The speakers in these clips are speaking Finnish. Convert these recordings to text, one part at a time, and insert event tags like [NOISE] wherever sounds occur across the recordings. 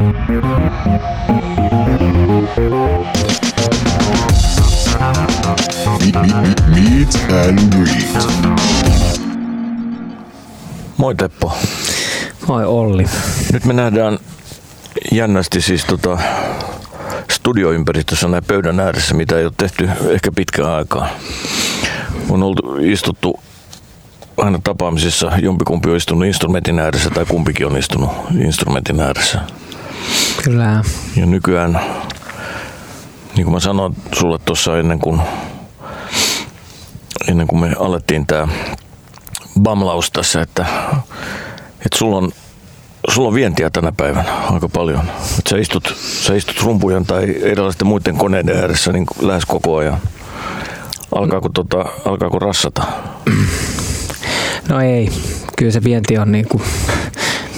Meet and greet. Moi Teppo. Moi Olli. Nyt me nähdään jännästi siis tota studioympäristössä näin pöydän ääressä, mitä ei ole tehty ehkä pitkään aikaa. On oltu istuttu aina tapaamisissa, jompikumpi on istunut instrumentin ääressä tai kumpikin on istunut instrumentin ääressä. Kyllä. Ja nykyään, niin kuin mä sanoin sulle tuossa ennen kuin, ennen kuin me alettiin tämä bamlaus tässä, että, että sulla on sulla on vientiä tänä päivänä aika paljon. Et sä, istut, sä istut rumpujen tai erilaisten muiden koneiden ääressä niin lähes koko ajan. Alkaako, tota, alkaako rassata? No ei, kyllä se vienti on niin kuin,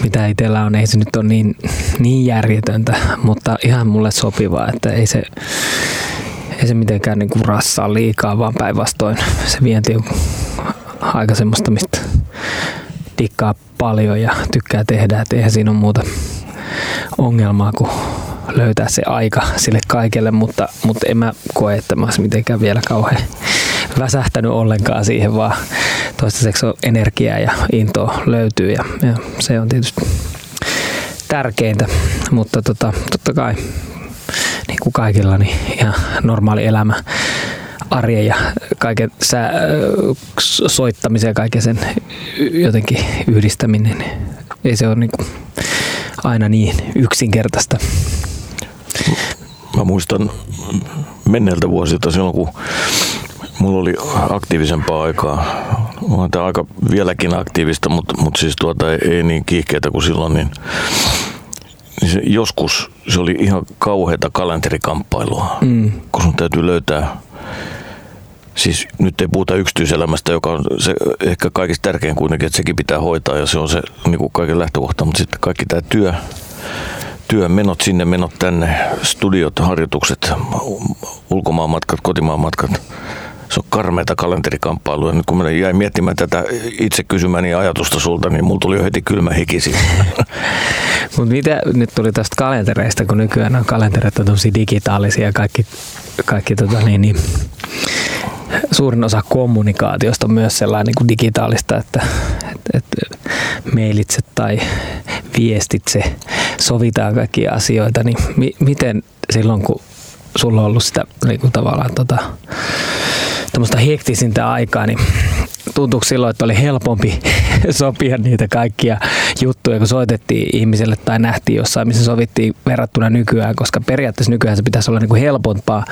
mitä itsellä on, ei se nyt ole niin, niin järjetöntä, mutta ihan mulle sopivaa, että ei se, ei se mitenkään niin kuin rassaa liikaa, vaan päinvastoin se vienti on aika semmoista, mistä dikkaa paljon ja tykkää tehdä, että eihän siinä ole muuta ongelmaa kuin löytää se aika sille kaikelle, mutta, mutta en mä koe, että mä olisin mitenkään vielä kauhean väsähtänyt ollenkaan siihen, vaan toistaiseksi on energiaa ja intoa löytyy ja, ja se on tietysti tärkeintä, mutta tota, totta kai niin kuin kaikilla niin ihan normaali elämä arjen ja kaiken sä, soittamisen ja kaiken sen jotenkin yhdistäminen, niin ei se ole niin kuin aina niin yksinkertaista. Mä muistan menneiltä vuosilta silloin, kun mulla oli aktiivisempaa aikaa. On tämä aika vieläkin aktiivista, mutta, mutta siis tuota ei, ei niin kiihkeitä kuin silloin, niin, niin se, joskus se oli ihan kauheata kalenterikamppailua, mm. kun sun täytyy löytää Siis nyt ei puhuta yksityiselämästä, joka on se ehkä kaikista tärkein kuitenkin, että sekin pitää hoitaa ja se on se niin kuin kaiken lähtökohta, mutta sitten kaikki tämä työ, työn menot sinne, menot tänne, studiot, harjoitukset, ulkomaan matkat, kotimaan matkat. Se on karmeita kalenterikamppailua. Ja nyt kun mä jäin miettimään tätä itse kysymäni ajatusta sulta, niin mulla tuli jo heti kylmä hikisi. [LAUGHS] Mutta mitä nyt tuli tästä kalentereista, kun nykyään on kalentereita tosi digitaalisia ja kaikki, kaikki tota niin, niin, suurin osa kommunikaatiosta on myös sellainen niin kuin digitaalista, että, että, että mailitse tai viestitse sovitaan kaikkia asioita, niin mi, miten silloin, kun sulla on ollut sitä niin kuin tavallaan tota, hektisintä aikaa, niin tuntuuko silloin, että oli helpompi [LAUGHS] sopia niitä kaikkia juttuja, kun soitettiin ihmiselle tai nähtiin jossain, missä sovittiin verrattuna nykyään, koska periaatteessa nykyään se pitäisi olla niin kuin helpompaa,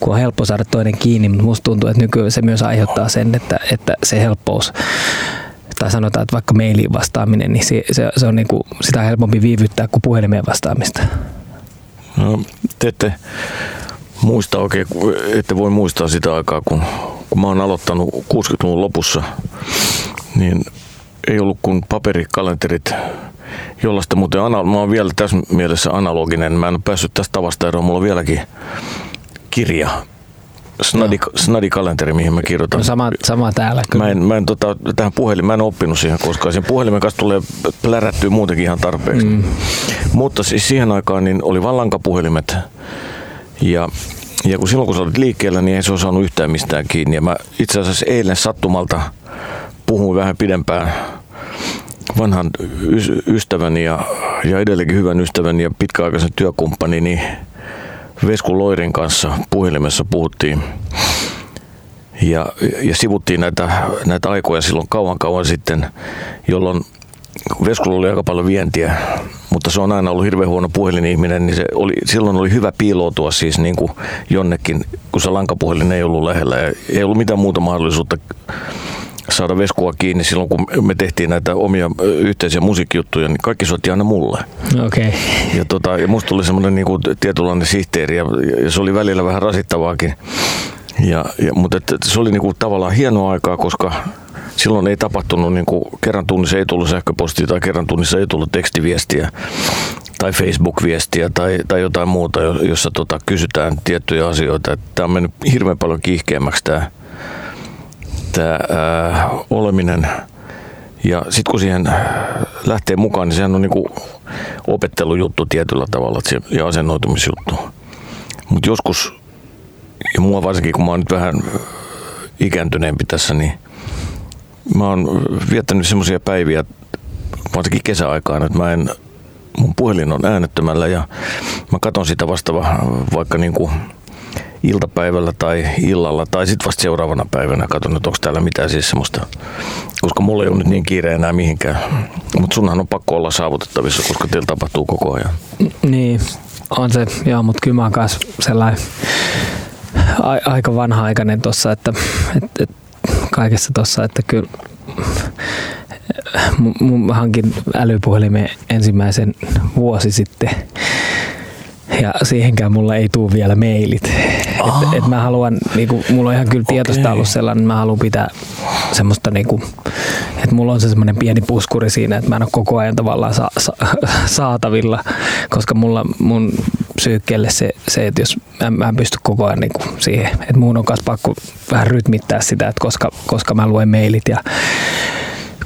kun on helppo saada toinen kiinni, mutta musta tuntuu, että nykyään se myös aiheuttaa sen, että, että se helppous tai sanotaan, että vaikka mailiin vastaaminen, niin se, se, se on niin kuin, sitä helpompi viivyttää kuin puhelimeen vastaamista. No, te ette muista oikein, ette voi muistaa sitä aikaa, kun, kun mä oon aloittanut 60-luvun lopussa, niin ei ollut kuin paperikalenterit, jollaista muuten anal- mä oon vielä tässä mielessä analoginen. Mä en ole päässyt tästä tavasta eroon. Mulla on vieläkin kirja, snadi, no. snadikalenteri, mihin mä kirjoitan. No sama, sama täällä kyllä. Mä en, mä en tota, tähän puhelin, mä en oppinut siihen koskaan. Sen puhelimen kanssa tulee plärättyä muutenkin ihan tarpeeksi. Mm. Mutta siis siihen aikaan niin oli vain lankapuhelimet. Ja ja kun silloin kun sä olit liikkeellä, niin ei se osannut yhtään mistään kiinni. Ja mä itse asiassa eilen sattumalta puhuin vähän pidempään vanhan ystäväni ja, ja edelleenkin hyvän ystäväni ja pitkäaikaisen työkumppani, niin Vesku Loirin kanssa puhelimessa puhuttiin ja, ja sivuttiin näitä, näitä aikoja silloin kauan kauan sitten, jolloin Veskulla oli aika paljon vientiä, mutta se on aina ollut hirveän huono puhelinihminen, niin se oli, silloin oli hyvä piiloutua siis niin kuin jonnekin, kun se lankapuhelin ei ollut lähellä ja ei ollut mitään muuta mahdollisuutta saada Veskua kiinni silloin, kun me tehtiin näitä omia yhteisiä musiikkijuttuja, niin kaikki soitti aina mulle. Okay. Ja, tota, ja musta tuli semmoinen niin kuin tietynlainen sihteeri ja, ja, se oli välillä vähän rasittavaakin. Ja, ja, mutta et, se oli niin kuin tavallaan hienoa aikaa, koska silloin ei tapahtunut, niin kuin kerran tunnissa ei tullut sähköpostia tai kerran tunnissa ei tullut tekstiviestiä tai Facebook-viestiä tai, tai jotain muuta, jossa tota, kysytään tiettyjä asioita. Tämä on mennyt hirveän paljon kiihkeämmäksi tämä, tämä ää, oleminen. Ja sitten kun siihen lähtee mukaan, niin sehän on niinku opettelujuttu tietyllä tavalla ja asennoitumisjuttu. Mutta joskus, ja mua varsinkin kun mä oon nyt vähän ikääntyneempi tässä, niin mä oon viettänyt semmoisia päiviä, varsinkin kesäaikaan, että mä en, mun puhelin on äänettömällä ja mä katson sitä vasta vaikka niin kuin iltapäivällä tai illalla tai sitten vasta seuraavana päivänä katson, että onko täällä mitään siis semmoista, koska mulla ei ole nyt niin kiire enää mihinkään. Mutta sunhan on pakko olla saavutettavissa, koska teillä tapahtuu koko ajan. Niin, on se, joo, mutta kyllä mä oon sellainen a- aika vanha-aikainen tuossa, että et, et, kaikessa tuossa, että kyllä mä hankin älypuhelimen ensimmäisen vuosi sitten ja siihenkään mulla ei tule vielä mailit. Et, et mä haluan, niinku, mulla on ihan kyllä tietoista okay. ollut sellainen, että mä haluan pitää semmoista, niinku, että mulla on se semmoinen pieni puskuri siinä, että mä en ole koko ajan tavallaan sa, sa, saatavilla, koska mulla mun psyykkeelle se, se että jos mä, mä en pysty koko ajan niinku siihen, että mun on myös pakko vähän rytmittää sitä, että koska, koska mä luen mailit ja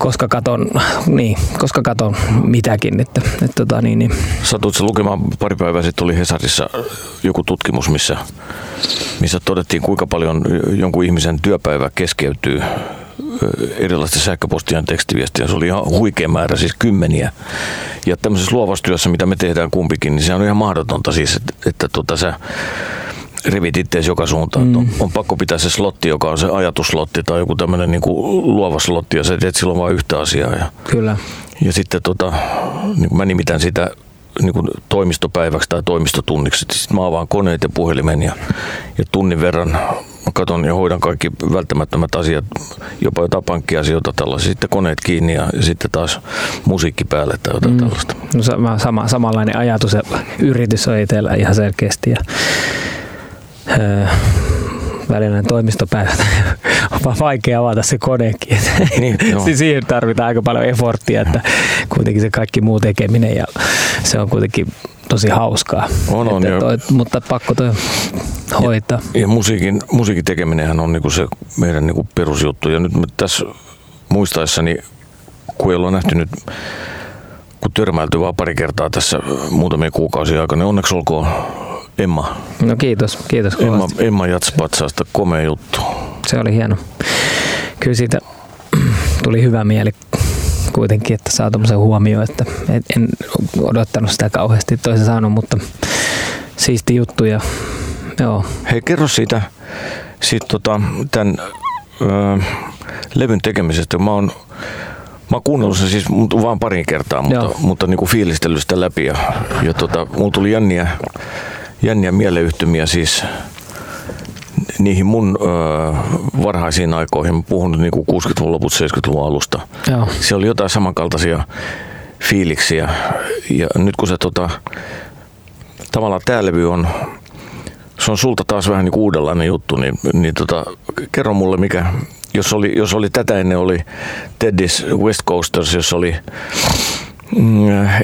koska katon, niin, koska katon mitäkin. Että, että tota, niin, niin. Satutko lukemaan pari päivää sitten tuli Hesarissa joku tutkimus, missä, missä todettiin kuinka paljon jonkun ihmisen työpäivä keskeytyy erilaisten sähköpostien tekstiviestiä. Se oli ihan huikea määrä, siis kymmeniä. Ja tämmöisessä luovassa työssä, mitä me tehdään kumpikin, niin se on ihan mahdotonta siis, että, että tota, sä rivit itseäsi joka suuntaan. Mm. On, on, pakko pitää se slotti, joka on se ajatuslotti tai joku tämmöinen niin luova slotti ja sä teet silloin vain yhtä asiaa. Ja, Kyllä. Ja sitten tota, niin mä nimitän sitä niin kuin toimistopäiväksi tai toimistotunniksi. Sitten mä avaan koneet ja puhelimen ja, ja tunnin verran mä katson ja hoidan kaikki välttämättömät asiat, jopa jotain pankkiasioita tällaisia. Sitten koneet kiinni ja, ja sitten taas musiikki päälle tai jotain mm. tällaista. No, sama, samanlainen ajatus ja yritys on itsellä ihan selkeästi. Ja öö, välillä toimistopäivät [LAUGHS] on vaikea avata se konekin. Niin, [LAUGHS] siis siihen tarvitaan aika paljon eforttia, että kuitenkin se kaikki muu tekeminen ja se on kuitenkin tosi hauskaa. On, on, että toi, mutta pakko toi hoitaa. Ja, ja musiikin, musiikin tekeminenhän on niinku se meidän niinku perusjuttu. Ja nyt tässä muistaessani, kun ei olla nähty nyt kun törmäilty vaan pari kertaa tässä muutamia kuukausia aikana, niin onneksi olkoon Emma. No kiitos, kiitos Emma, Emma Jatspatsaasta, komea juttu. Se oli hieno. Kyllä siitä [CLEARS THROAT] tuli hyvä mieli kuitenkin, että saa tuommoisen huomioon, että en odottanut sitä kauheasti toisen saanut, mutta siisti juttu ja joo. Hei, kerro siitä, siitä tota, tämän ö, levyn tekemisestä. Mä oon Mä oon kuunnellut sen siis vain parin kertaa, mutta, mutta niin kuin fiilistellyt sitä läpi. Ja, ja tota, mulla tuli jänniä jänniä mieleyhtymiä siis niihin mun ö, varhaisiin aikoihin. Mä puhun niin kuin 60-luvun loput 70-luvun alusta. Joo. Siellä oli jotain samankaltaisia fiiliksiä. Ja nyt kun se tota, tavallaan tämä levy on, se on sulta taas vähän niin uudenlainen juttu, niin, niin tota, kerro mulle mikä, jos oli, jos oli tätä ennen oli Teddy's West Coasters, jos oli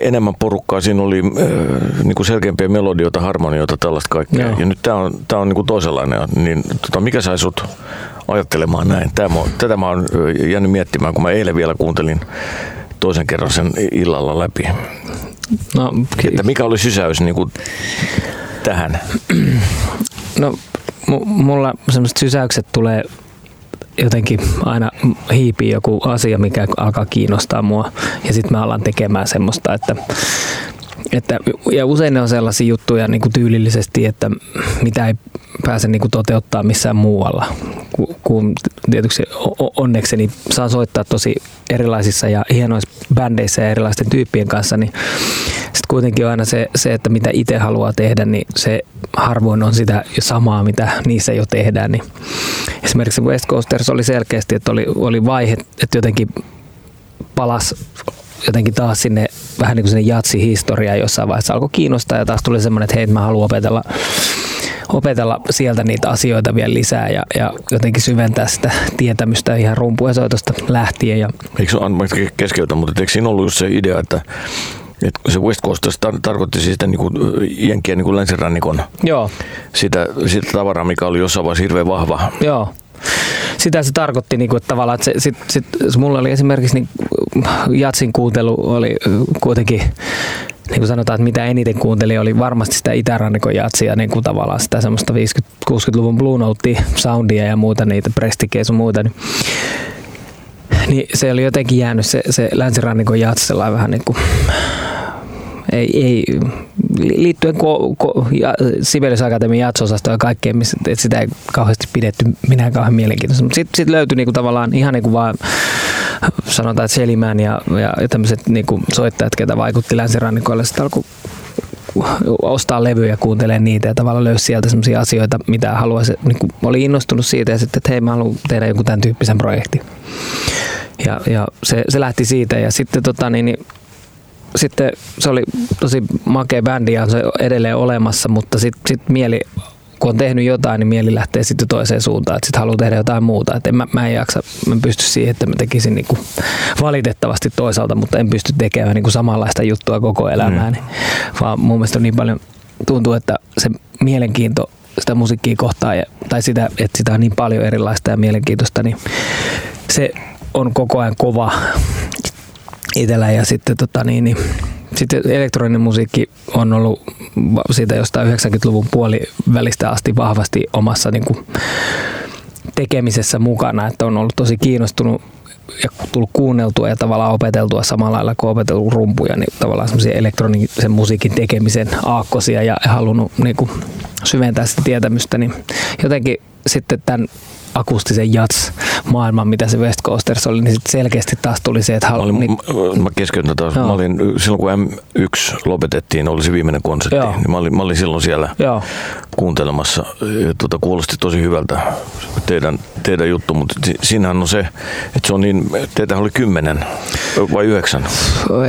enemmän porukkaa. Siinä oli äh, niin kuin selkeämpiä melodioita, harmonioita, tällaista kaikkea. Joo. Ja nyt tämä on, tää on niin kuin toisenlainen. Niin, tota, mikä sai sut ajattelemaan näin? Tämä, tätä mä oon jäänyt miettimään, kun mä eilen vielä kuuntelin toisen kerran sen illalla läpi. No, että mikä oli sysäys niin kuin tähän? No, mulla semmoiset sysäykset tulee jotenkin aina hiipii joku asia, mikä alkaa kiinnostaa mua. Ja sitten mä alan tekemään semmoista, että että, ja usein ne on sellaisia juttuja niin kuin tyylillisesti, että mitä ei pääse niin kuin toteuttaa missään muualla. Kun tietysti onnekseni saa soittaa tosi erilaisissa ja hienoissa bändeissä ja erilaisten tyyppien kanssa, niin sitten kuitenkin on aina se, se, että mitä itse haluaa tehdä, niin se harvoin on sitä samaa, mitä niissä jo tehdään. Niin esimerkiksi West Coasters oli selkeästi, että oli, oli vaihe, että jotenkin palas jotenkin taas sinne vähän niin kuin sinne jatsi-historiaan jossain vaiheessa alkoi kiinnostaa ja taas tuli semmoinen, että hei, mä haluan opetella opetella sieltä niitä asioita vielä lisää ja, ja jotenkin syventää sitä tietämystä ihan rumpuesoitosta lähtien. Ja... Eikö se ole, keskeytä, mutta eikö siinä ollut just se idea, että että se West Coast tar- tarkoitti siis sitä niin kuin Jenkien niin kuin länsirannikon Joo. Sitä, sitä tavaraa, mikä oli jossain vaiheessa hirveän vahva. Joo. Sitä se tarkoitti, niin kuin, että tavallaan, että se, sit, sit, mulla oli esimerkiksi niin jatsin kuuntelu oli kuitenkin niin kuin sanotaan, että mitä eniten kuuntelin, oli varmasti sitä itärannikon jatsia, niin kuin tavallaan sitä semmoista 50-60-luvun Blue Note soundia ja muuta, niitä prestikeis ja muuta. Niin, niin, se oli jotenkin jäänyt se, se länsirannikon jats vähän niin kuin ei, ei liittyen ko, ko, ja, Sibelius Akatemian jatsosastoon ja kaikkeen, että sitä ei kauheasti pidetty minä kauhean mielenkiintoista. Mutta sitten sit löytyi niinku tavallaan ihan niinku vaan sanotaan, että Selimään ja, ja tämmöiset niinku soittajat, ketä vaikutti länsirannikoille, sitten alkoi ostaa levyjä, kuuntelee niitä ja tavallaan löysi sieltä sellaisia asioita, mitä haluaisi, niin kuin oli innostunut siitä ja sitten, että hei mä haluan tehdä jonkun tämän tyyppisen projektin. Ja, ja se, se, lähti siitä ja sitten tota, niin, niin sitten se oli tosi makea bändi ja se edelleen olemassa, mutta sitten sit mieli kun on tehnyt jotain, niin mieli lähtee sitten toiseen suuntaan, että sitten haluaa tehdä jotain muuta. Että en, mä, mä en jaksa, mä en pysty siihen, että mä tekisin niinku valitettavasti toisaalta, mutta en pysty tekemään niinku samanlaista juttua koko elämääni. Mm. Vaan mun mielestä on niin paljon, tuntuu, että se mielenkiinto sitä musiikkia kohtaan, ja, tai sitä, että sitä on niin paljon erilaista ja mielenkiintoista, niin se on koko ajan kova itsellä ja sitten tota niin, niin sitten elektroninen musiikki on ollut siitä jostain 90-luvun puolivälistä asti vahvasti omassa niin kuin tekemisessä mukana, että on ollut tosi kiinnostunut ja tullut kuunneltua ja tavallaan opeteltua samalla lailla kuin opetellut rumpuja, niin tavallaan semmoisia elektronisen musiikin tekemisen aakkosia ja halunnut niin kuin syventää sitä tietämystä, niin jotenkin sitten tämän akustisen jats-maailman, mitä se West Coasters oli, niin sit selkeästi taas tuli se, että haluan... Niin... Mä keskeytän taas. Mä olin, silloin kun M1 lopetettiin, oli se viimeinen konsertti, Joo. niin mä olin, mä olin silloin siellä Joo. kuuntelemassa. Ja tuota, kuulosti tosi hyvältä teidän, teidän juttu, mutta siinähän on se, että se on niin, teitä oli kymmenen vai yhdeksän?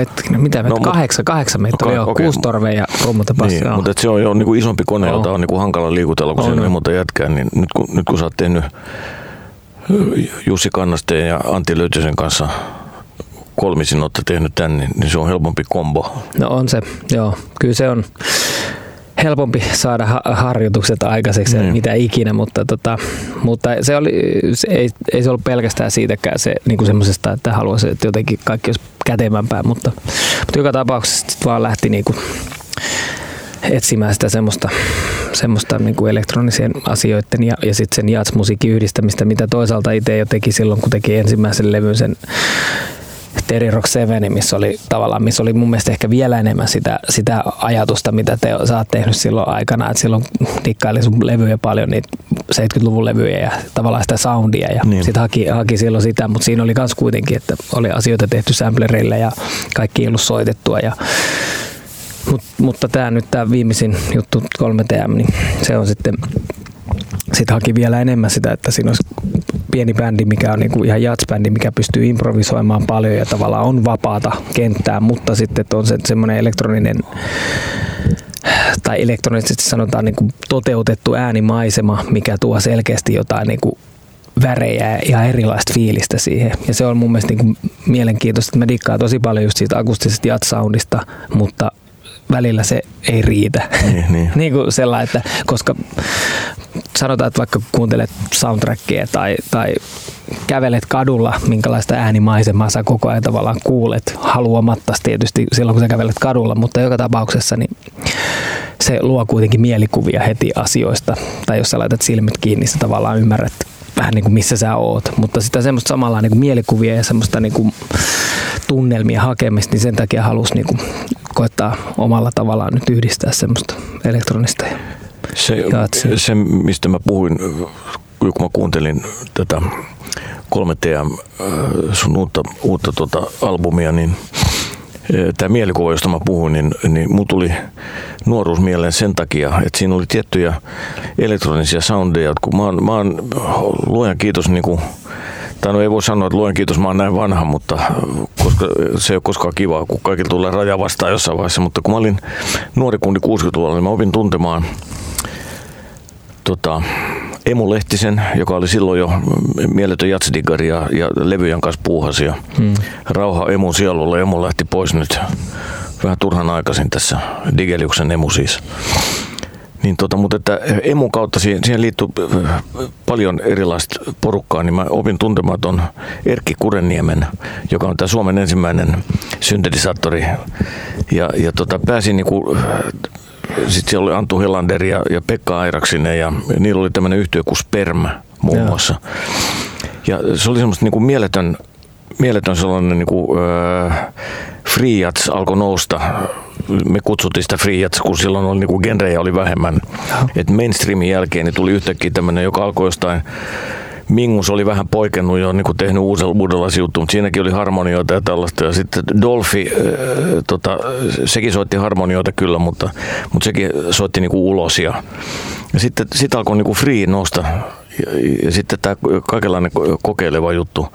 Et, mitä meitä, no, kahdeksan, kahdeksan meitä okay, oli jo, okay. kuusi torvea ja rummut niin, mutta se on jo niin kuin isompi kone, jota on niin kuin hankala liikutella, kun on, siinä on niin monta jätkää, niin nyt kun, nyt kun sä oot tehnyt Jussi Kannasteen ja Antti Löytösen kanssa kolmisin olette tehnyt tämän, niin, niin se on helpompi kombo. No on se, joo. Kyllä se on helpompi saada ha- harjoitukset aikaiseksi niin. mitä ikinä, mutta, tota, mutta se oli, se ei, ei se ollut pelkästään siitäkään se niin kuin semmoisesta, että haluaisi, että jotenkin kaikki olisi kätevämpää, mutta, mutta joka tapauksessa vaan lähti niin kuin etsimään sitä semmoista, semmoista niin kuin elektronisien asioiden ja, ja sitten sen jazzmusiikin yhdistämistä, mitä toisaalta itse jo teki silloin, kun teki ensimmäisen levyn sen Terry Rock 7, missä oli tavallaan, missä oli mun mielestä ehkä vielä enemmän sitä, sitä ajatusta, mitä te sä oot tehnyt silloin aikana, että silloin dikkaili sun levyjä paljon, niitä 70-luvun levyjä ja tavallaan sitä soundia ja niin. sitten haki, haki silloin sitä, mutta siinä oli myös kuitenkin, että oli asioita tehty samplerille ja kaikki ei ollut soitettua ja Mut, mutta tämä nyt tämä viimeisin juttu 3TM, niin se on sitten sitten haki vielä enemmän sitä, että siinä olisi pieni bändi, mikä on niinku ihan jatsbändi, mikä pystyy improvisoimaan paljon ja tavallaan on vapaata kenttää, mutta sitten on se semmoinen elektroninen tai elektronisesti sanotaan niin kuin toteutettu äänimaisema, mikä tuo selkeästi jotain niin kuin värejä ja erilaista fiilistä siihen. Ja se on mun mielestä niin mielenkiintoista, että mä dikkaan tosi paljon just siitä akustisesta jatsoundista, mutta välillä se ei riitä. Niin, niin. [LAUGHS] niin kuin sellainen, että koska sanotaan, että vaikka kuuntelet soundtrackia tai, tai kävelet kadulla, minkälaista äänimaisemaa sä koko ajan tavallaan kuulet, haluamatta tietysti silloin, kun sä kävelet kadulla, mutta joka tapauksessa niin se luo kuitenkin mielikuvia heti asioista. Tai jos sä laitat silmät kiinni, sä tavallaan ymmärrät vähän niin kuin missä sä oot. Mutta sitä semmoista samalla niin kuin mielikuvia ja semmoista niin kuin tunnelmia hakemista, niin sen takia halusi niin kuin koettaa omalla tavallaan nyt yhdistää semmoista elektronista ja se, se, mistä mä puhuin, kun mä kuuntelin tätä 3TM sun uutta, uutta tota albumia, niin tämä mielikuva, josta mä puhuin, niin, niin mun tuli nuoruus mieleen sen takia, että siinä oli tiettyjä elektronisia soundeja, kun mä oon, mä oon luojan kiitos niin kuin, tai no ei voi sanoa, että luen kiitos, mä oon näin vanha, mutta koska se ei ole koskaan kiva, kun kaikilla tulee raja vastaan jossain vaiheessa. Mutta kun mä olin nuori kundi 60-luvulla, niin mä opin tuntemaan tota, Emu Lehtisen, joka oli silloin jo mieletön jatsdigari ja, ja levyjen kanssa puuhasi. Ja hmm. Rauha Emun sielulle. Emu lähti pois nyt vähän turhan aikaisin tässä. Digeliuksen Emu siis. Niin tota, mutta että emun kautta siihen, siihen liittyy paljon erilaista porukkaa, niin mä opin tuntemaan tuon Erkki Kurenniemen, joka on tämä Suomen ensimmäinen syntetisaattori. Ja, ja tota, pääsin niinku, sitten siellä oli Antu Helander ja, ja Pekka Airaksinen ja, ja niillä oli tämmöinen yhtiö kuin Sperma muun muassa. Ja se oli semmoista niinku mieletön, mieletön sellainen niinku, äh, free alkoi nousta. Me kutsuttiin sitä free kun silloin oli niinku genrejä oli vähemmän. Et mainstreamin jälkeen niin tuli yhtäkkiä tämmöinen, joka alkoi jostain Mingus oli vähän poikennut jo, niin kuin tehnyt uudella, uudenlaisia juttuja, mutta siinäkin oli harmonioita ja tällaista. Ja sitten Dolphy, äh, tota, sekin soitti harmonioita kyllä, mutta, mutta sekin soitti niin kuin ulos. Ja, ja sitten sit alkoi niin kuin free nousta ja, ja sitten tämä kaikenlainen kokeileva juttu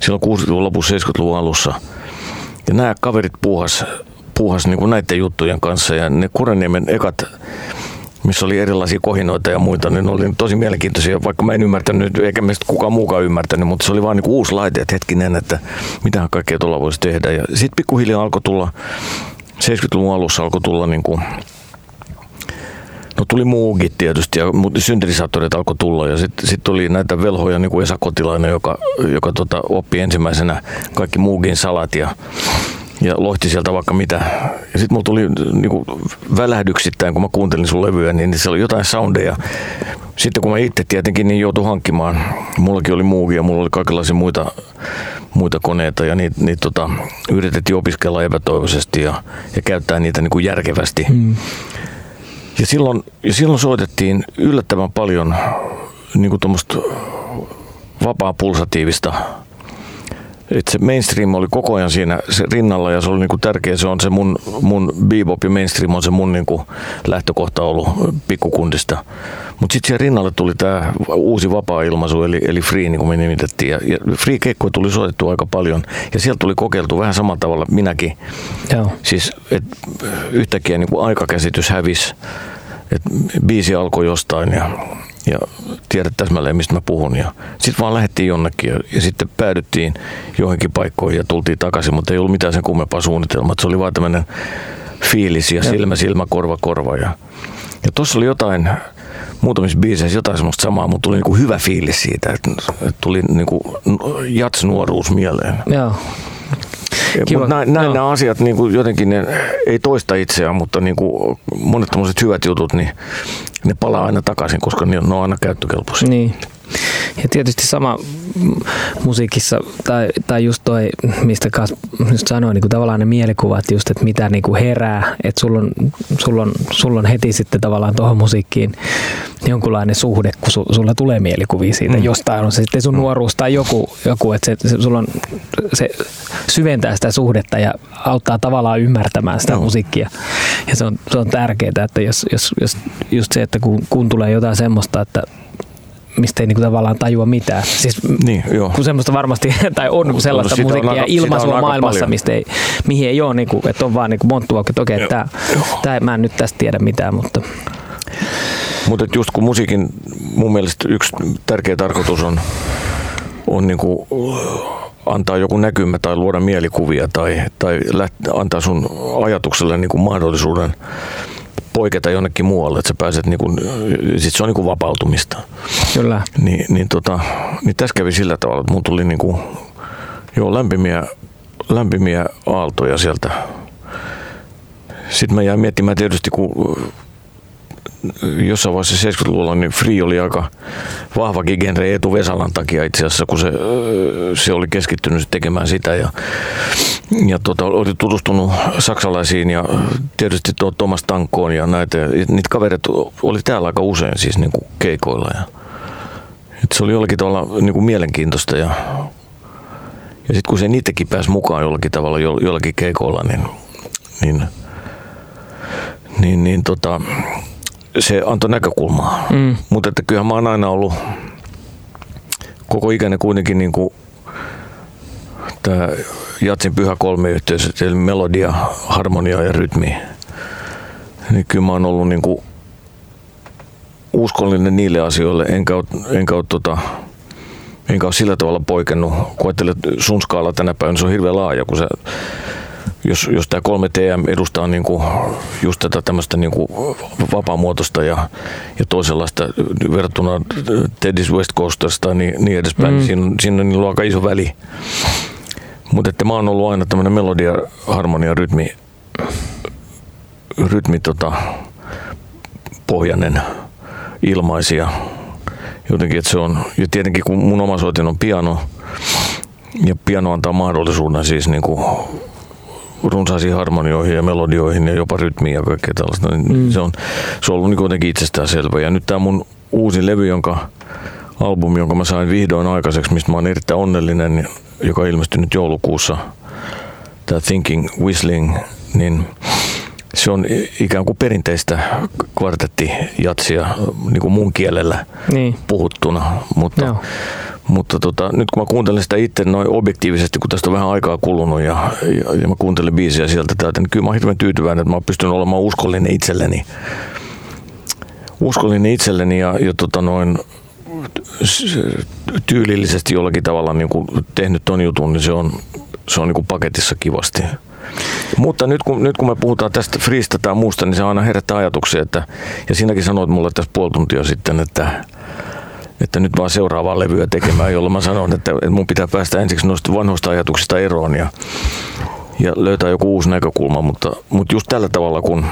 silloin 60-luvun lopussa, 70-luvun alussa. Ja nämä kaverit puuhas, puuhas niin kuin näiden juttujen kanssa. Ja ne Kureniemen ekat missä oli erilaisia kohinoita ja muita, niin ne oli tosi mielenkiintoisia, vaikka mä en ymmärtänyt, eikä meistä kukaan muukaan ymmärtänyt, mutta se oli vaan niin uusi laite, että hetkinen, että mitä kaikkea tuolla voisi tehdä. Ja sitten pikkuhiljaa alkoi tulla, 70-luvun alussa alkoi tulla niin kuin No tuli muugit tietysti ja syntetisaattorit alkoi tulla. Ja sitten sit tuli näitä velhoja niin kuin Esa Kotilainen, joka, joka tota, oppi ensimmäisenä kaikki muugin salat ja, ja lohti sieltä vaikka mitä. Ja sitten mulla tuli niin kuin välähdyksittäin, kun mä kuuntelin sun levyä, niin se oli jotain soundeja. Sitten kun mä itse tietenkin niin joutui hankkimaan, mullakin oli muugi ja mulla oli kaikenlaisia muita, muita koneita ja niitä niit, tota, yritettiin opiskella epätoivoisesti ja, ja käyttää niitä niin kuin järkevästi. Mm. Ja silloin, ja silloin soitettiin yllättävän paljon niin kuin vapaa pulsatiivista. Et se mainstream oli koko ajan siinä rinnalla ja se oli niinku tärkeä. Se on se mun, mun bebop ja mainstream on se mun niinku lähtökohta ollut pikkukundista. Mutta sitten siihen rinnalle tuli tämä uusi vapaa-ilmaisu, eli, eli free, niin kuin me nimitettiin. Ja, ja free keikkoja tuli soitettu aika paljon. Ja sieltä tuli kokeiltu vähän samalla tavalla minäkin. Joo. Siis et, yhtäkkiä niin kuin aikakäsitys hävisi. Et biisi alkoi jostain ja, ja tiedät täsmälleen, mistä mä puhun. Ja sitten vaan lähdettiin jonnekin ja, ja sitten päädyttiin johonkin paikkoihin ja tultiin takaisin, mutta ei ollut mitään sen kummempaa suunnitelmaa. Se oli vaan tämmöinen fiilis ja silmä, silmä, korva, korva. Ja, ja tuossa oli jotain, muutamissa biiseissä jotain semmoista samaa, mutta tuli niinku hyvä fiilis siitä, että, että tuli niinku jats-nuoruus mieleen. Joo. Kiva. Mutta näin, näin nämä asiat niin kuin jotenkin ne ei toista itseään, mutta niin kuin monet hyvät jutut, niin ne palaa aina takaisin, koska ne on aina käyttökelpoisia. Niin. Ja tietysti sama musiikissa, tai, tai just toi, mistä Kas just sanoin, niin kuin tavallaan ne mielikuvat just, että mitä niin kuin herää, että sulla on, sulla, on, sulla on heti sitten tavallaan tuohon musiikkiin jonkunlainen suhde, kun su, sulla tulee mielikuvia siitä mm. jostain, on se sitten sun mm. nuoruus tai joku, joku että se, se, sulla on, se syventää sitä suhdetta ja auttaa tavallaan ymmärtämään sitä no. musiikkia. Ja se on, se on tärkeää, että jos, jos, jos just se, että kun, kun tulee jotain semmoista, että mistä ei niinku tavallaan tajua mitään. Siis, niin, joo. Kun semmoista varmasti, [LAUGHS] tai on sellaista no, musiikkia ja ilmaisua maailmassa, mistä ei, mihin ei ole, niinku, että on vaan niinku monttu että okei, okay, mä en nyt tästä tiedä mitään, mutta... Mutta just kun musiikin mun mielestä yksi tärkeä tarkoitus on, on niinku antaa joku näkymä tai luoda mielikuvia tai, tai läht, antaa sun ajatukselle niinku mahdollisuuden poiketa jonnekin muualle, että sä pääset, niin kuin, sit se on niin kuin vapautumista. Kyllä. Ni, niin, tota, niin tässä kävi sillä tavalla, että mun tuli niin kuin, joo, lämpimiä, lämpimiä aaltoja sieltä. Sitten mä jäin miettimään tietysti, kun jossain vaiheessa 70-luvulla niin Free oli aika vahvakin genre Eetu Vesalan takia itse asiassa, kun se, se oli keskittynyt tekemään sitä ja, ja tota, oli tutustunut saksalaisiin ja tietysti tuo Thomas Tankkoon ja näitä. Ja niitä kavereita oli täällä aika usein siis niin kuin keikoilla ja et se oli jollakin tavalla niin kuin mielenkiintoista ja, ja sitten kun se niitäkin pääsi mukaan jollakin tavalla jollakin keikoilla, niin, niin niin, niin tota, se antoi näkökulmaa. Mm. Mutta että kyllähän mä oon aina ollut koko ikäinen kuitenkin niin kuin tämä Jatsin pyhä kolmiyhteys, eli melodia, harmonia ja rytmi. Niin kyllä mä oon ollut niin kuin uskollinen niille asioille, enkä ole, enkä ole, tota, enkä ole sillä tavalla poikennut. Kun ajattelet, sun skaala tänä päivänä se on hirveän laaja, kun sä jos, jos tämä 3TM edustaa niin kuin just tätä tämmöistä niin kuin vapaamuotoista ja, ja toisenlaista verrattuna Teddy's West Coastasta niin, niin edespäin, mm. niin siinä, siinä on niin aika iso väli. Mutta että mä oon ollut aina tämmöinen melodia, harmonia, rytmi, rytmi tota, pohjainen ilmaisia. Jotenkin, että se on, ja tietenkin kun mun oma soitin on piano, ja piano antaa mahdollisuuden siis niin kuin runsaisiin harmonioihin ja melodioihin ja jopa rytmiin ja kaikkea tällaista, niin mm. se, on, se on ollut niin kuitenkin itsestään Ja nyt tämä mun uusi levy, jonka albumi, jonka mä sain vihdoin aikaiseksi, mistä mä oon erittäin onnellinen, joka ilmestyi nyt joulukuussa, tämä Thinking Whistling, niin se on ikään kuin perinteistä kvartettijatsia niin kuin mun kielellä niin. puhuttuna, mutta Joo. Mutta tota, nyt kun mä kuuntelen sitä itse noin objektiivisesti, kun tästä on vähän aikaa kulunut ja, ja, ja mä kuuntelen biisiä sieltä täältä, niin kyllä mä oon hirveän tyytyväinen, että mä oon pystynyt olemaan uskollinen itselleni. Uskollinen itselleni ja, ja tota noin, tyylillisesti jollakin tavalla niin kuin tehnyt ton jutun, niin se on, se on niin kuin paketissa kivasti. Mutta nyt kun, nyt kun me puhutaan tästä freesta tai muusta, niin se aina herättää ajatuksia, että, ja sinäkin sanoit mulle tässä puoli tuntia sitten, että, että nyt vaan seuraavaa levyä tekemään, jolloin mä sanon, että, että mun pitää päästä ensiksi noista vanhoista ajatuksista eroon ja, ja löytää joku uusi näkökulma, mutta, mutta just tällä tavalla, kun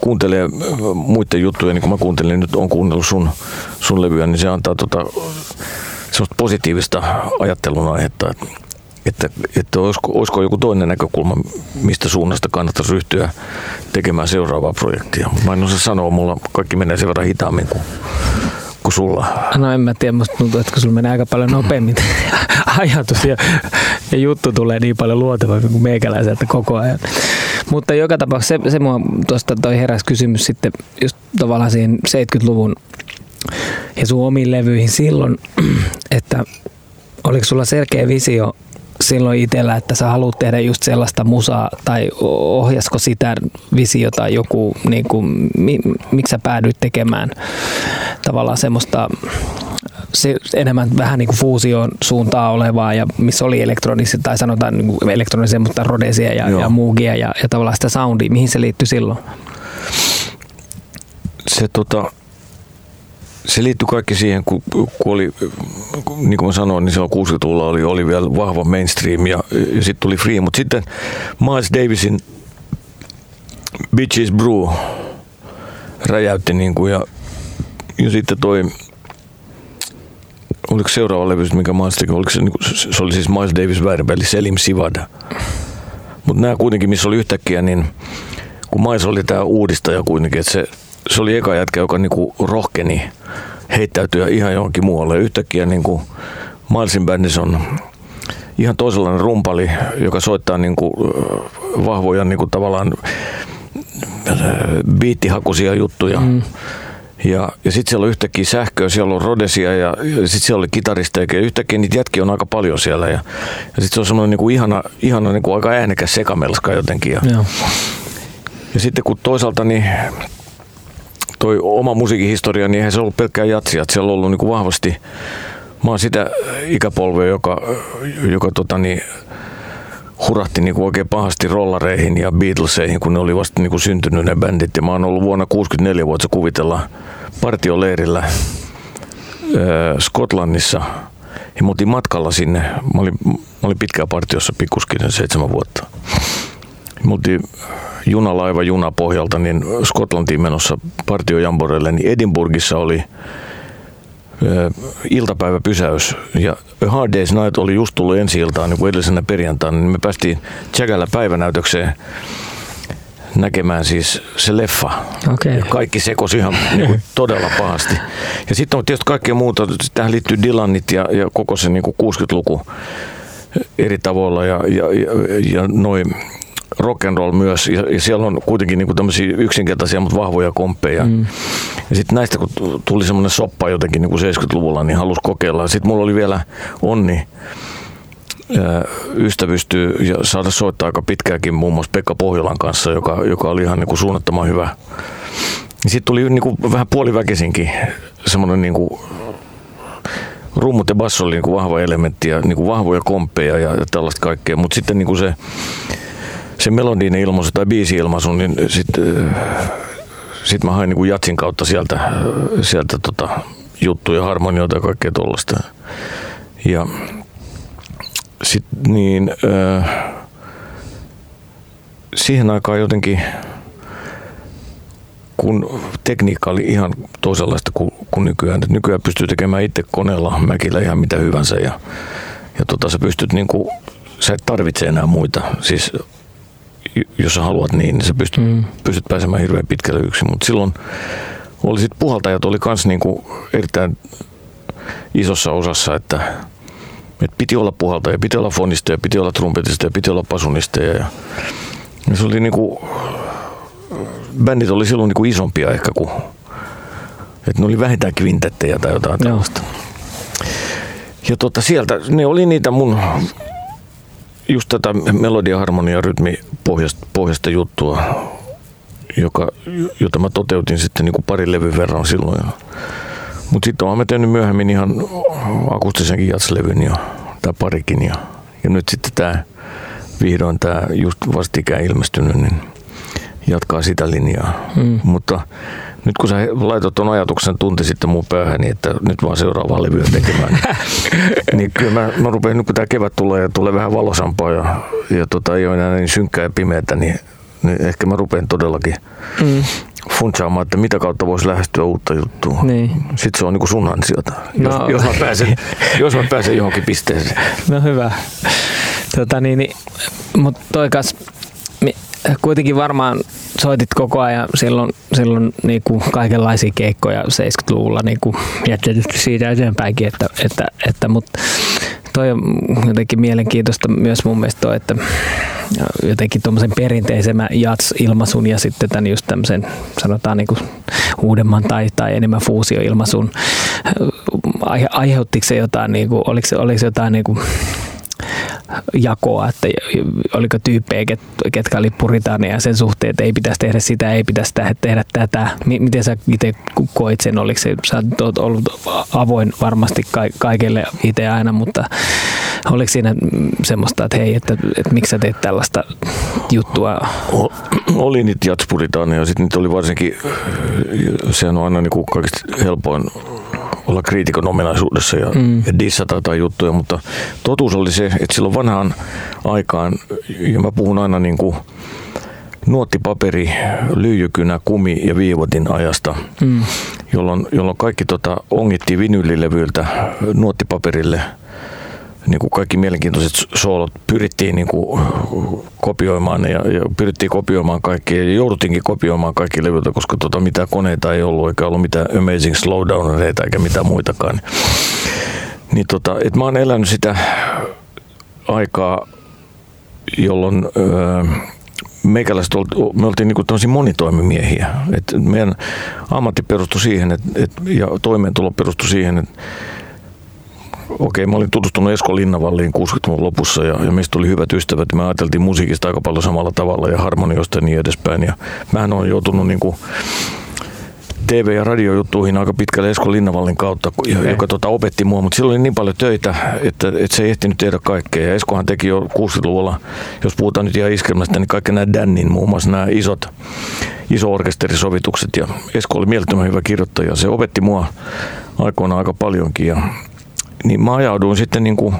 kuuntelee muiden juttuja, niin kuin mä kuuntelin, nyt on kuunnellut sun, sun levyä, niin se antaa tota, positiivista ajattelun aihetta, että, että, että olisiko, olisiko joku toinen näkökulma, mistä suunnasta kannattaisi ryhtyä tekemään seuraavaa projektia. Mä en osaa sanoa, mulla kaikki menee sen verran hitaammin kuin kuin sulla? No en mä tiedä, musta tuntuu, että sulla menee aika paljon nopeammin [CLEARS THROAT] ajatus ja, ja juttu tulee niin paljon luontevammin kuin meikäläiseltä koko ajan. Mutta joka tapauksessa se, se mua tuosta toi heräs kysymys sitten just tavallaan siihen 70-luvun ja sun omiin levyihin silloin, [CLEARS THROAT] että oliko sulla selkeä visio silloin itsellä, että sä haluat tehdä just sellaista musaa, tai ohjasko sitä visiota joku, niin kuin, mi, miksi sä päädyit tekemään tavallaan semmoista se, enemmän vähän niin kuin fuusion suuntaa olevaa ja missä oli elektronisia tai sanotaan niin kuin elektronisia, mutta rodesia ja, ja muugia ja, ja tavallaan sitä soundia. Mihin se liittyi silloin? Se tota, se liittyy kaikki siihen, kun, kun oli, niin kuin sanoin, niin silloin 60-luvulla oli, oli vielä vahva mainstream ja, ja sitten tuli free, mutta sitten Miles Davisin Bitches Brew räjäytti niin kuin, ja, ja sitten toi oliko seuraava levy, mikä Miles teki, oliko se, niin kuin, se oli siis Miles Davis väärinpäin, eli Selim Sivada. Mutta nämä kuitenkin, missä oli yhtäkkiä, niin kun Miles oli tämä uudistaja kuitenkin, että se se oli eka jätkä, joka niinku rohkeni heittäytyä ihan johonkin muualle. Yhtäkkiä niinku Milesin bändissä on ihan toisenlainen rumpali, joka soittaa niinku vahvoja niinku tavallaan biittihakuisia juttuja. Mm. Ja, ja sitten siellä on yhtäkkiä sähköä, siellä on rodesia ja, ja sitten siellä oli kitaristeja ja yhtäkkiä niitä jätkiä on aika paljon siellä. Ja, ja sitten se on semmoinen niinku ihana, ihana niinku aika äänekäs sekamelska jotenkin. Ja, ja sitten kun toisaalta niin toi oma musiikihistoria, niin eihän se ollut pelkkää jatsia. Että siellä on ollut niin kuin vahvasti, mä oon sitä ikäpolvea, joka, joka tota niin, hurahti niin kuin oikein pahasti rollareihin ja Beatleseihin, kun ne oli vasta niin kuin syntynyt ne bändit. Ja mä oon ollut vuonna 64 vuotta kuvitella partioleirillä äh, Skotlannissa. Ja mä matkalla sinne. Mä olin, mä olin pitkään partiossa pikkuskin seitsemän vuotta. Me oltiin junalaiva junapohjalta niin Skotlantiin menossa partiojamborelle, niin Edinburghissa oli iltapäiväpysäys ja A Hard Day's Night oli just tullut ensi iltaan niin kuin edellisenä perjantaina, niin me päästiin Chagalla päivänäytökseen näkemään siis se leffa. Okay. Ja kaikki sekosi ihan niin kuin [LAUGHS] todella pahasti. Ja sitten on tietysti kaikkea muuta. Tähän liittyy Dylanit ja, ja koko se niin kuin 60-luku eri tavoilla ja, ja, ja, ja noin rock and roll myös, ja, ja siellä on kuitenkin niin tämmöisiä yksinkertaisia, mutta vahvoja komppeja. Mm. Ja sitten näistä, kun tuli semmoinen soppa jotenkin niin kuin 70-luvulla, niin halusi kokeilla. Sitten mulla oli vielä onni ystävystyä ja saada soittaa aika pitkääkin muun muassa Pekka Pohjolan kanssa, joka, joka oli ihan niin kuin suunnattoman hyvä. Sitten tuli niin kuin vähän puoliväkisinkin semmoinen niin kuin rummut ja basso oli niin kuin vahva elementti ja niin kuin vahvoja komppeja ja, ja tällaista kaikkea, mutta sitten niin kuin se, se melodinen ilmaisu tai biisi-ilmaisu, niin sitten sit mä hain niin kuin jatsin kautta sieltä, sieltä tota, juttuja, harmonioita ja kaikkea tuollaista. Ja sitten niin, äh, siihen aikaan jotenkin kun tekniikka oli ihan toisenlaista kuin, kuin nykyään. Et nykyään pystyy tekemään itse koneella, mäkillä ihan mitä hyvänsä ja, ja tota, sä pystyt niinku, sä et tarvitse enää muita. Siis jos sä haluat niin, niin sä pystyt, mm. pystyt pääsemään hirveän pitkälle yksin. Mutta silloin oli sit puhaltajat oli kans niinku erittäin isossa osassa, että, että piti olla puhaltaja, piti olla fonisteja, piti olla trumpetista ja piti olla pasunisteja. Ja, ja se oli niinku, bändit oli silloin niinku isompia ehkä kuin, että ne oli vähintään kvintettejä tai jotain tällaista. Ja tota, sieltä, ne oli niitä mun just tätä melodia, harmonia, rytmi pohjasta, pohjasta juttua, joka, jota mä toteutin sitten niin kuin pari levyn verran silloin. Mutta sitten olen tehnyt myöhemmin ihan akustisenkin jatslevyn ja, tai parikin. Ja, ja nyt sitten tämä vihdoin tämä just vastikään ilmestynyt, niin jatkaa sitä linjaa. Mm. Mutta nyt kun sä laitot tuon ajatuksen tunti sitten mun päähän, niin että nyt vaan seuraavaa levyä tekemään, niin, [LAUGHS] niin kyllä mä, mä rupean, nyt kun tämä kevät tulee ja tulee vähän valosampaa ja, ja tota, ei ole enää niin synkkää ja pimeätä, niin, niin ehkä mä rupean todellakin mm. funtsaamaan, että mitä kautta voisi lähestyä uutta juttua. Niin. Sitten se on niin kuin sun ansiota, no. jos, jos, mä pääsen, [LAUGHS] jos mä pääsen johonkin pisteeseen. No hyvä. Tota, niin, niin, mutta toi kas, kuitenkin varmaan soitit koko ajan silloin, silloin niin kuin kaikenlaisia keikkoja 70-luvulla niin kuin, ja tietysti siitä eteenpäinkin, että, että, että mutta toi on jotenkin mielenkiintoista myös mun mielestä toi, että jotenkin tuommoisen perinteisemmän jats-ilmaisun ja sitten tämän just tämmöisen sanotaan niin kuin uudemman tai, tai enemmän fuusioilmaisun aihe, aiheuttiko se jotain, niin kuin, oliko, se, oliko se jotain niin kuin, jakoa, että oliko tyyppejä, ketkä oli puritaaneja sen suhteen, että ei pitäisi tehdä sitä, ei pitäisi tehdä tätä. Miten sä itse koit sen? Oliko se, sä oot ollut avoin varmasti kaikille itse aina, mutta oliko siinä semmoista, että hei, että, että miksi sä teet tällaista juttua? Oli niitä jatspuritaania ja sitten niitä oli varsinkin, sehän on aina niin kuin kaikista helpoin olla kriitikon ominaisuudessa ja, mm. ja dissata jotain juttuja, mutta totuus oli se, että silloin vanhaan aikaan, ja mä puhun aina niin kuin nuottipaperi, lyijykynä, kumi ja viivotin ajasta, mm. jolloin, jolloin kaikki tota, ongittiin vinylilevyiltä nuottipaperille – niin kuin kaikki mielenkiintoiset soolot pyrittiin niin kuin kopioimaan ja, ja pyrittiin kopioimaan kaikki ja jouduttiinkin kopioimaan kaikki levyltä, koska tota, mitään koneita ei ollut eikä ollut mitään Amazing Slowdownereita eikä mitään muitakaan. Niin tota, et mä oon elänyt sitä aikaa, jolloin öö, meikäläiset, me oltiin niin monitoimimiehiä. Et meidän ammatti perustui siihen et, et, ja toimeentulo perustui siihen, että okei, mä olin tutustunut Esko Linnavalliin 60-luvun lopussa ja, ja meistä oli hyvät ystävät. Me ajateltiin musiikista aika paljon samalla tavalla ja harmonioista ja niin edespäin. Ja mähän olen joutunut niin kuin TV- ja radiojuttuihin aika pitkälle Esko Linnavallin kautta, okay. joka tota, opetti mua, mutta silloin oli niin paljon töitä, että, että se ei ehtinyt tehdä kaikkea. Ja Eskohan teki jo 60-luvulla, jos puhutaan nyt ihan iskelmästä, niin kaikki nämä Dannin, muun muassa nämä isot, iso orkesterisovitukset. Ja Esko oli mielettömän hyvä kirjoittaja. Se opetti mua aikoinaan aika paljonkin. Ja niin mä ajauduin sitten niin kuin,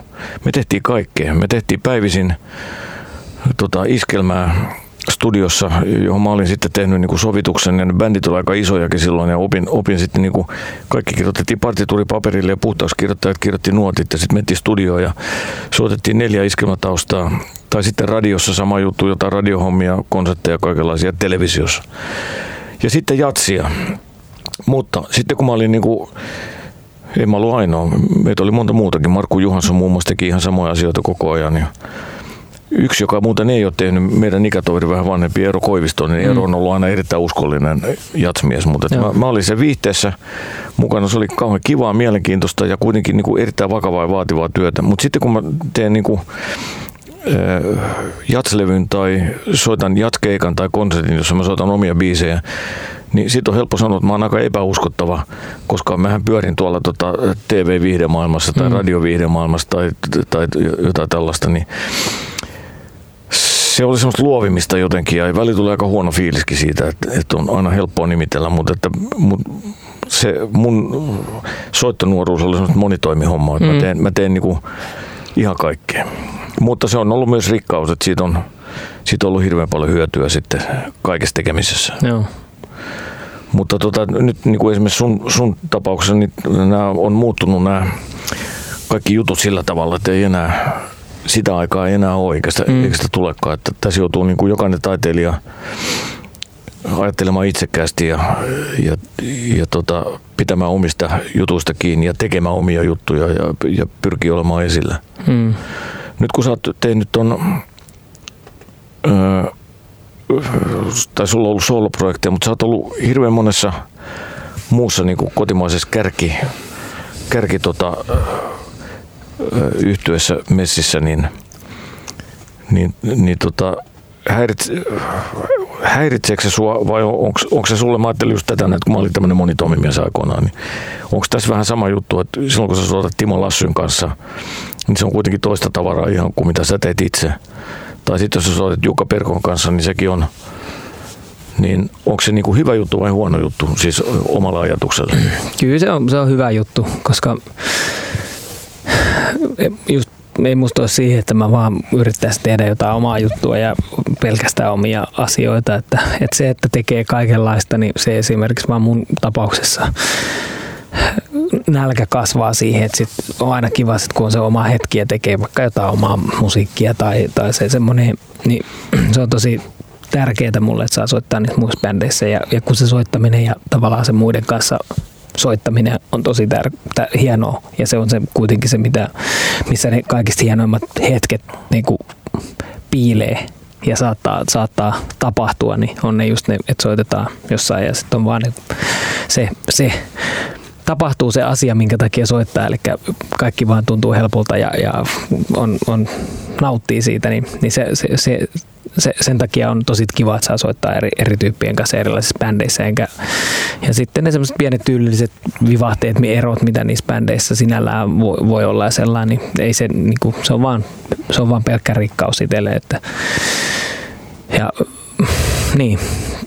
me tehtiin kaikkea. Me tehtiin päivisin tota, iskelmää studiossa, johon mä olin sitten tehnyt niin kuin sovituksen, ja ne bändit oli aika isojakin silloin, ja opin, opin sitten niin kuin, kaikki kirjoitettiin partituuripaperille, ja puhtauskirjoittajat kirjoitti nuotit, ja sitten mentiin studioon, ja soitettiin neljä iskelmätaustaa, tai sitten radiossa sama juttu, jotain radiohommia, konsertteja, kaikenlaisia televisiossa. Ja sitten jatsia. Mutta sitten kun mä olin niin kuin, ei mä ollut ainoa. Meitä oli monta muutakin. Markku Juhansson muun muassa teki ihan samoja asioita koko ajan. Ja yksi, joka muuten ei ole tehnyt, meidän ikätoveri vähän vanhempi Eero Koivisto, niin Eero on mm. ollut aina erittäin uskollinen jatsmies. Mutta mä, mä, olin se viihteessä mukana. Se oli kauhean kivaa, mielenkiintoista ja kuitenkin niin kuin erittäin vakavaa ja vaativaa työtä. Mutta sitten kun mä teen niin kuin, jatslevyn tai soitan jatkeikan tai konsertin, jossa mä soitan omia biisejä, niin siitä on helppo sanoa, että mä oon aika epäuskottava, koska mähän pyörin tuolla tota TV-viihdemaailmassa tai mm. radioviihdemaailmassa tai, tai jotain tällaista, niin se oli semmoista luovimista jotenkin ja välillä tulee aika huono fiiliskin siitä, että, että on aina helppoa nimitellä, mutta että, mutta se mun soittonuoruus oli semmoista monitoimihommaa, että mm. mä teen, mä teen niinku ihan kaikkea. Mutta se on ollut myös rikkaus, että siitä on, siitä on ollut hirveän paljon hyötyä sitten kaikessa tekemisessä. Joo. Mutta tota, nyt niin kuin esimerkiksi sun, sun tapauksessa niin nämä on muuttunut nämä kaikki jutut sillä tavalla, että ei enää sitä aikaa ei enää ole, eikä sitä, mm. eikä sitä tulekaan. Että tässä joutuu niin kuin jokainen taiteilija ajattelemaan itsekkäästi ja, ja, ja tota, pitämään omista jutuista kiinni ja tekemään omia juttuja ja, ja pyrkii olemaan esillä. Mm. Nyt kun sä oot tehnyt ton, öö, tai sulla on ollut soloprojekteja, mutta sä oot ollut hirveän monessa muussa niin kuin kotimaisessa kärki, kärki tota, yhtyessä messissä, niin, niin, niin tota, häirit, häiritseekö se sua vai onko se sulle, mä ajattelin just tätä, että kun mä olin tämmöinen monitoimimies aikoinaan, niin onko tässä vähän sama juttu, että silloin kun sä soitat Timo Lassyn kanssa, niin se on kuitenkin toista tavaraa ihan kuin mitä sä teet itse. Tai sitten jos soitat Jukka Perkon kanssa, niin sekin on, niin onko se niinku hyvä juttu vai huono juttu, siis omalla ajatuksella? Kyllä se on, se on hyvä juttu, koska just ei musta ole siihen, että mä vaan yrittäisin tehdä jotain omaa juttua ja pelkästään omia asioita. Että, että se, että tekee kaikenlaista, niin se esimerkiksi vaan mun tapauksessa nälkä kasvaa siihen, että sit on aina kiva, sit kun on se oma hetki ja tekee vaikka jotain omaa musiikkia tai, tai se semmoinen, niin [CLEARS THROAT] se on tosi tärkeää mulle, että saa soittaa niissä muissa bändeissä ja, ja kun se soittaminen ja tavallaan se muiden kanssa soittaminen on tosi tär- tär- hienoa. Ja se on se kuitenkin se, mitä, missä ne kaikista hienoimmat hetket niin kuin piilee ja saattaa, saattaa tapahtua, niin on ne just ne, että soitetaan jossain ja sitten on vaan ne, se, se tapahtuu se asia, minkä takia soittaa, eli kaikki vaan tuntuu helpolta ja, ja on, on, nauttii siitä, niin, niin se, se, se, se, sen takia on tosi kiva, että saa soittaa eri, eri tyyppien kanssa erilaisissa bändeissä. Enkä, ja sitten ne semmoiset pienet tyylilliset vivahteet, erot, mitä niissä bändeissä sinällään voi, voi olla ja sellainen, niin ei se, niin kuin, se, on vaan, se on vaan pelkkä rikkaus itselle. Että, ja [LAUGHS] niin,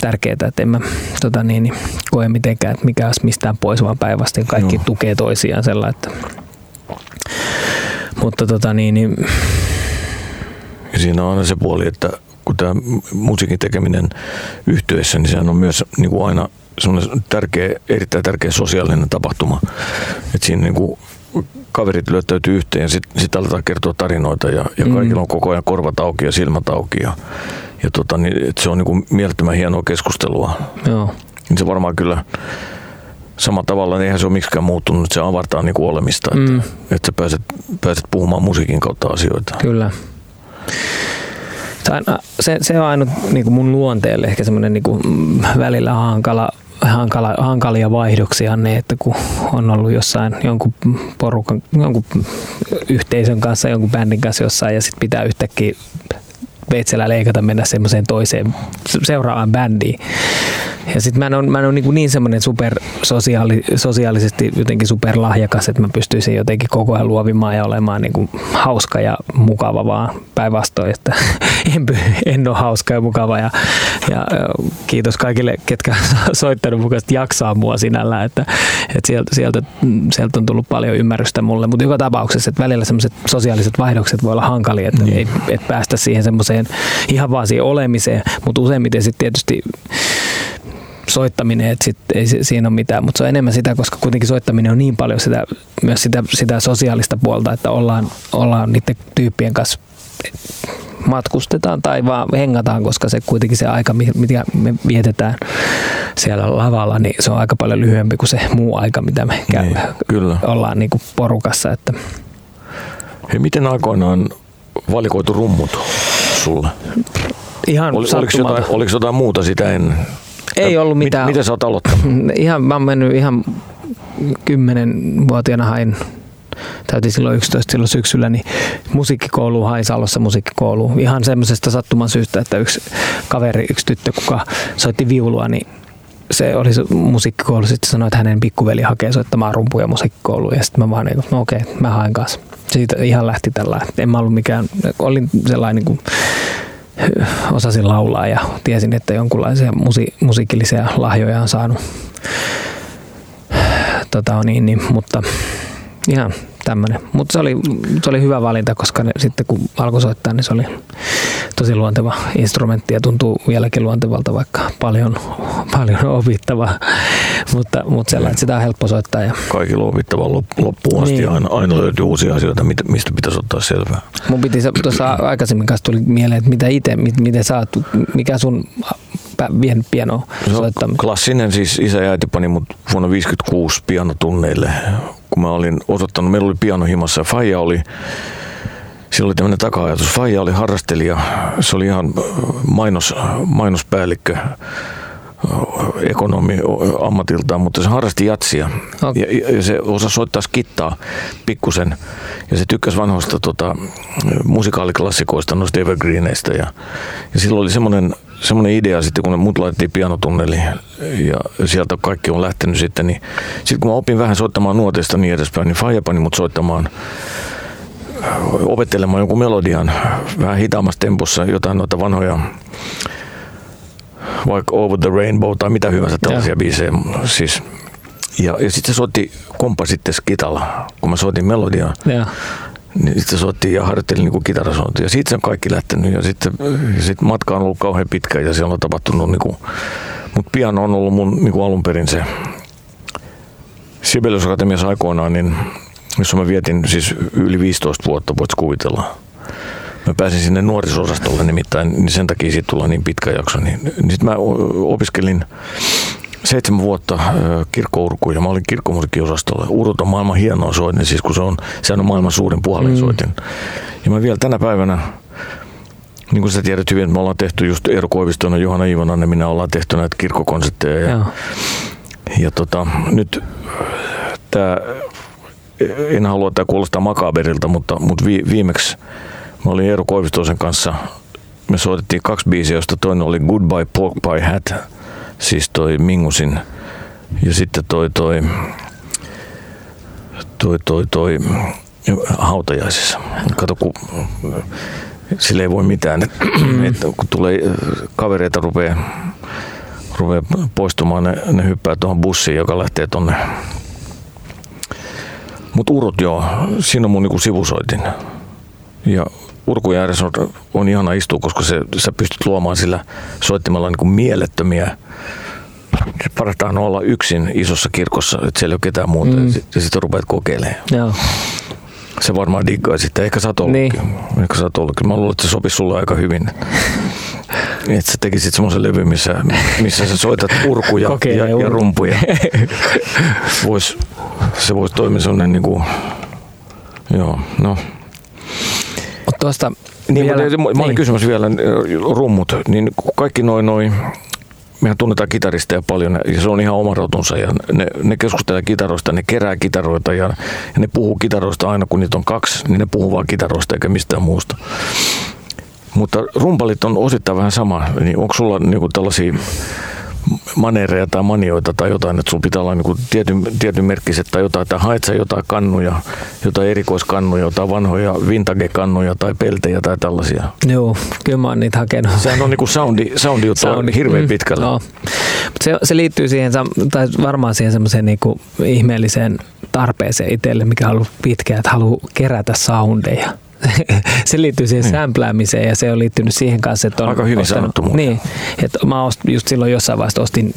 tärkeää, että en mä tota niin, niin, koe mitenkään, että mikä olisi mistään pois, vaan päinvastoin kaikki Joo. tukee toisiaan sellainen. Että, mutta tota niin, niin ja siinä on aina se puoli, että kun tämä musiikin tekeminen yhtyessä, niin sehän on myös niin kuin aina semmoinen tärkeä, erittäin tärkeä sosiaalinen tapahtuma. Että siinä niin kuin kaverit löytäytyy yhteen ja sitten sit aletaan kertoa tarinoita ja, ja mm. kaikilla on koko ajan korvat auki ja silmät auki. Ja, ja tota, niin, että se on niin kuin mielettömän hienoa keskustelua. Joo. Niin se varmaan kyllä samalla tavalla, niin eihän se ole miksikään muuttunut, että se avartaa niin kuin olemista, että, mm. että sä pääset, pääset puhumaan musiikin kautta asioita. Kyllä. Se, se on ainut niin kuin mun luonteelle ehkä semmoinen niin kuin, välillä hankala, hankala, hankalia vaihdoksia ne, että kun on ollut jossain jonkun porukan, jonkun yhteisön kanssa, jonkun bändin kanssa jossain ja sitten pitää yhtäkkiä veitsellä leikata mennä semmoiseen toiseen seuraavaan bändiin. Ja sitten mä en ole, mä en ole niin, niin semmoinen super sosiaali, sosiaalisesti jotenkin superlahjakas, että mä pystyisin jotenkin koko ajan luovimaan ja olemaan niin kuin hauska ja mukava vaan päinvastoin, että [LAUGHS] en, en ole hauska ja mukava ja, ja kiitos kaikille, ketkä [LAUGHS] soittanut mukaan jaksaa mua sinällä, että, että sieltä, sieltä, sieltä, on tullut paljon ymmärrystä mulle, mutta joka tapauksessa, että välillä semmoiset sosiaaliset vaihdokset voi olla hankalia, että niin. ei et päästä siihen semmoiseen ihan vaan siihen olemiseen, mutta useimmiten sitten tietysti soittaminen, että sit ei siinä ole mitään, mutta se on enemmän sitä, koska kuitenkin soittaminen on niin paljon sitä, myös sitä, sitä sosiaalista puolta, että ollaan, ollaan niiden tyyppien kanssa matkustetaan tai vaan hengataan, koska se kuitenkin se aika, mitä me vietetään siellä lavalla, niin se on aika paljon lyhyempi kuin se muu aika, mitä me niin, kyllä. ollaan niin kuin porukassa. Että. Hei, miten aikoinaan valikoitu rummut sulle? Ihan Oli, oliko, jotain, oliko jotain muuta sitä ennen? Ei ollut mitään. Miten sä oot aloittanut? [LAUGHS] Ihan, mä oon mennyt ihan kymmenenvuotiaana hain täytin silloin 11 silloin syksyllä, niin musiikkikoulu hain Salossa musiikkikoulu. Ihan semmoisesta sattuman syystä, että yksi kaveri, yksi tyttö, kuka soitti viulua, niin se oli se musiikkikoulu, sitten sanoi, että hänen pikkuveli hakee soittamaan rumpuja musiikkikouluun ja sitten mä vaan niin no okei, mä haen kanssa. Siitä ihan lähti tällä, en mä ollut mikään, olin sellainen niin kuin, osasin laulaa ja tiesin, että jonkunlaisia musi- musiikillisia lahjoja on saanut. Tota, niin, niin, mutta ihan tämmöinen. Mutta se oli, se oli hyvä valinta, koska ne, sitten kun alkoi soittaa, niin se oli tosi luonteva instrumentti ja tuntuu vieläkin luontevalta, vaikka paljon, paljon opittavaa. mutta, mutta sellainen, että sitä on helppo soittaa. Ja... Kaikilla on opittava loppuun asti. Niin. Aina, aina löytyy uusia asioita, mistä pitäisi ottaa selvää. Mun piti tuossa aikaisemmin kanssa tuli mieleen, että mitä itse, miten sä oot, mikä sun vien piano soittaminen? Klassinen siis isä ja äiti pani mut vuonna 56 pianotunneille kun mä olin osoittanut, meillä oli piano himassa ja Faija oli, sillä oli tämmöinen taka-ajatus. Faija oli harrastelija, se oli ihan mainos, mainospäällikkö ekonomi ammatiltaan, mutta se harrasti jatsia okay. ja, ja, se osasi soittaa skittaa pikkusen ja se tykkäsi vanhoista tota, musikaaliklassikoista, noista evergreeneistä ja, ja silloin oli semmoinen semmoinen idea sitten, kun mut laitettiin pianotunneli ja sieltä kaikki on lähtenyt sitten, niin sitten kun mä opin vähän soittamaan nuoteista niin edespäin, niin Faija pani mut soittamaan opettelemaan jonkun melodian vähän hitaammassa tempossa, jotain noita vanhoja vaikka Over the Rainbow tai mitä hyvänsä tällaisia ja. biisejä. Siis, ja, ja sitten se soitti kompa sitten skitalla, kun mä soitin melodiaa. Ja. Niin sitten soittiin ja harjoittelin niin kitarasointia. Siitä se on kaikki lähtenyt. Ja sitten sit matka on ollut kauhean pitkä ja siellä on tapahtunut, niin kuin, mutta piano on ollut mun niin kuin alun perin se Sibelius Akatemiassa aikoinaan, niin, jossa mä vietin siis yli 15 vuotta, voit kuvitella. Mä pääsin sinne nuorisosastolle nimittäin, niin sen takia siitä tulla niin pitkä jakso. Niin, niin sitten mä opiskelin seitsemän vuotta kirkkourkuja. Mä olin kirkkomusiikkiosastolla. Urut on maailman hienoa soitin, siis kun se on, se on maailman suurin puhalinsoitin. Mm. Ja mä vielä tänä päivänä, niin kuin sä tiedät hyvin, että me ollaan tehty just Eero Koiviston ja Johanna Ivonanen, minä ollaan tehty näitä kirkkokonsertteja. Ja, ja. ja tota, nyt tämä, en halua, että tämä kuulostaa makaberilta, mutta, mutta vi, viimeksi mä olin Eero Koivistosen kanssa, me soitettiin kaksi biisiä, josta toinen oli Goodbye Pork Pie Hat, siis toi Mingusin ja sitten toi toi toi toi, toi hautajaisissa. Kato, kun sille ei voi mitään, että, [CLEARS THROAT] että kun tulee kavereita rupeaa rupeaa poistumaan, ne, ne hyppää tuohon bussiin, joka lähtee tonne. Mutta urut joo, siinä on mun niinku sivusoitin. Ja urkun on, on ihana istua, koska se, sä pystyt luomaan sillä soittimella niinku mielettömiä parasta on olla yksin isossa kirkossa, että siellä ei ole ketään muuta. Mm. Ja sitten rupeat kokeilemaan. Joo. Se varmaan diggaa sitten. Ehkä sä oot ollutkin. Niin. Ehkä sä oot ollutkin. Mä luulen, että se sopisi sulle aika hyvin. [LAUGHS] Että sä tekisit semmoisen levy, missä, missä sä soitat urkuja ja, ja, rumpuja. [LAUGHS] Vois, se voisi toimia semmoinen niin kuin, joo, no. Tuosta niin, vielä, mä, mä olin niin. kysymys vielä, rummut, niin kaikki noin noin mehän tunnetaan kitaristeja paljon ja se on ihan oma rotunsa ja ne, ne keskustelee kitaroista, ne kerää kitaroita ja, ja ne puhuu kitaroista aina kun niitä on kaksi, niin ne puhuu vaan kitaroista eikä mistään muusta. Mutta rumpalit on osittain vähän sama, niin onko sulla niinku tällaisia manereja tai manioita tai jotain, että sulla pitää olla niin tietyn, tietyn merkkiset tai jotain, että haet sä jotain kannuja, jotain erikoiskannuja, jotain vanhoja vintage-kannuja tai peltejä tai tällaisia. Joo, kyllä mä oon niitä hakenut. Sehän on niin kuin soundi, soundi juttu soundi. hirveän mm, pitkällä. No. Se, se, liittyy siihen, tai varmaan siihen semmoiseen niin ihmeelliseen tarpeeseen itselle, mikä on ollut pitkään, että haluaa kerätä soundeja [LAUGHS] se liittyy siihen niin. sämpläämiseen ja se on liittynyt siihen kanssa, että on Aika hyvin ostanut, sanottu Niin, että mä ost, just silloin jossain vaiheessa ostin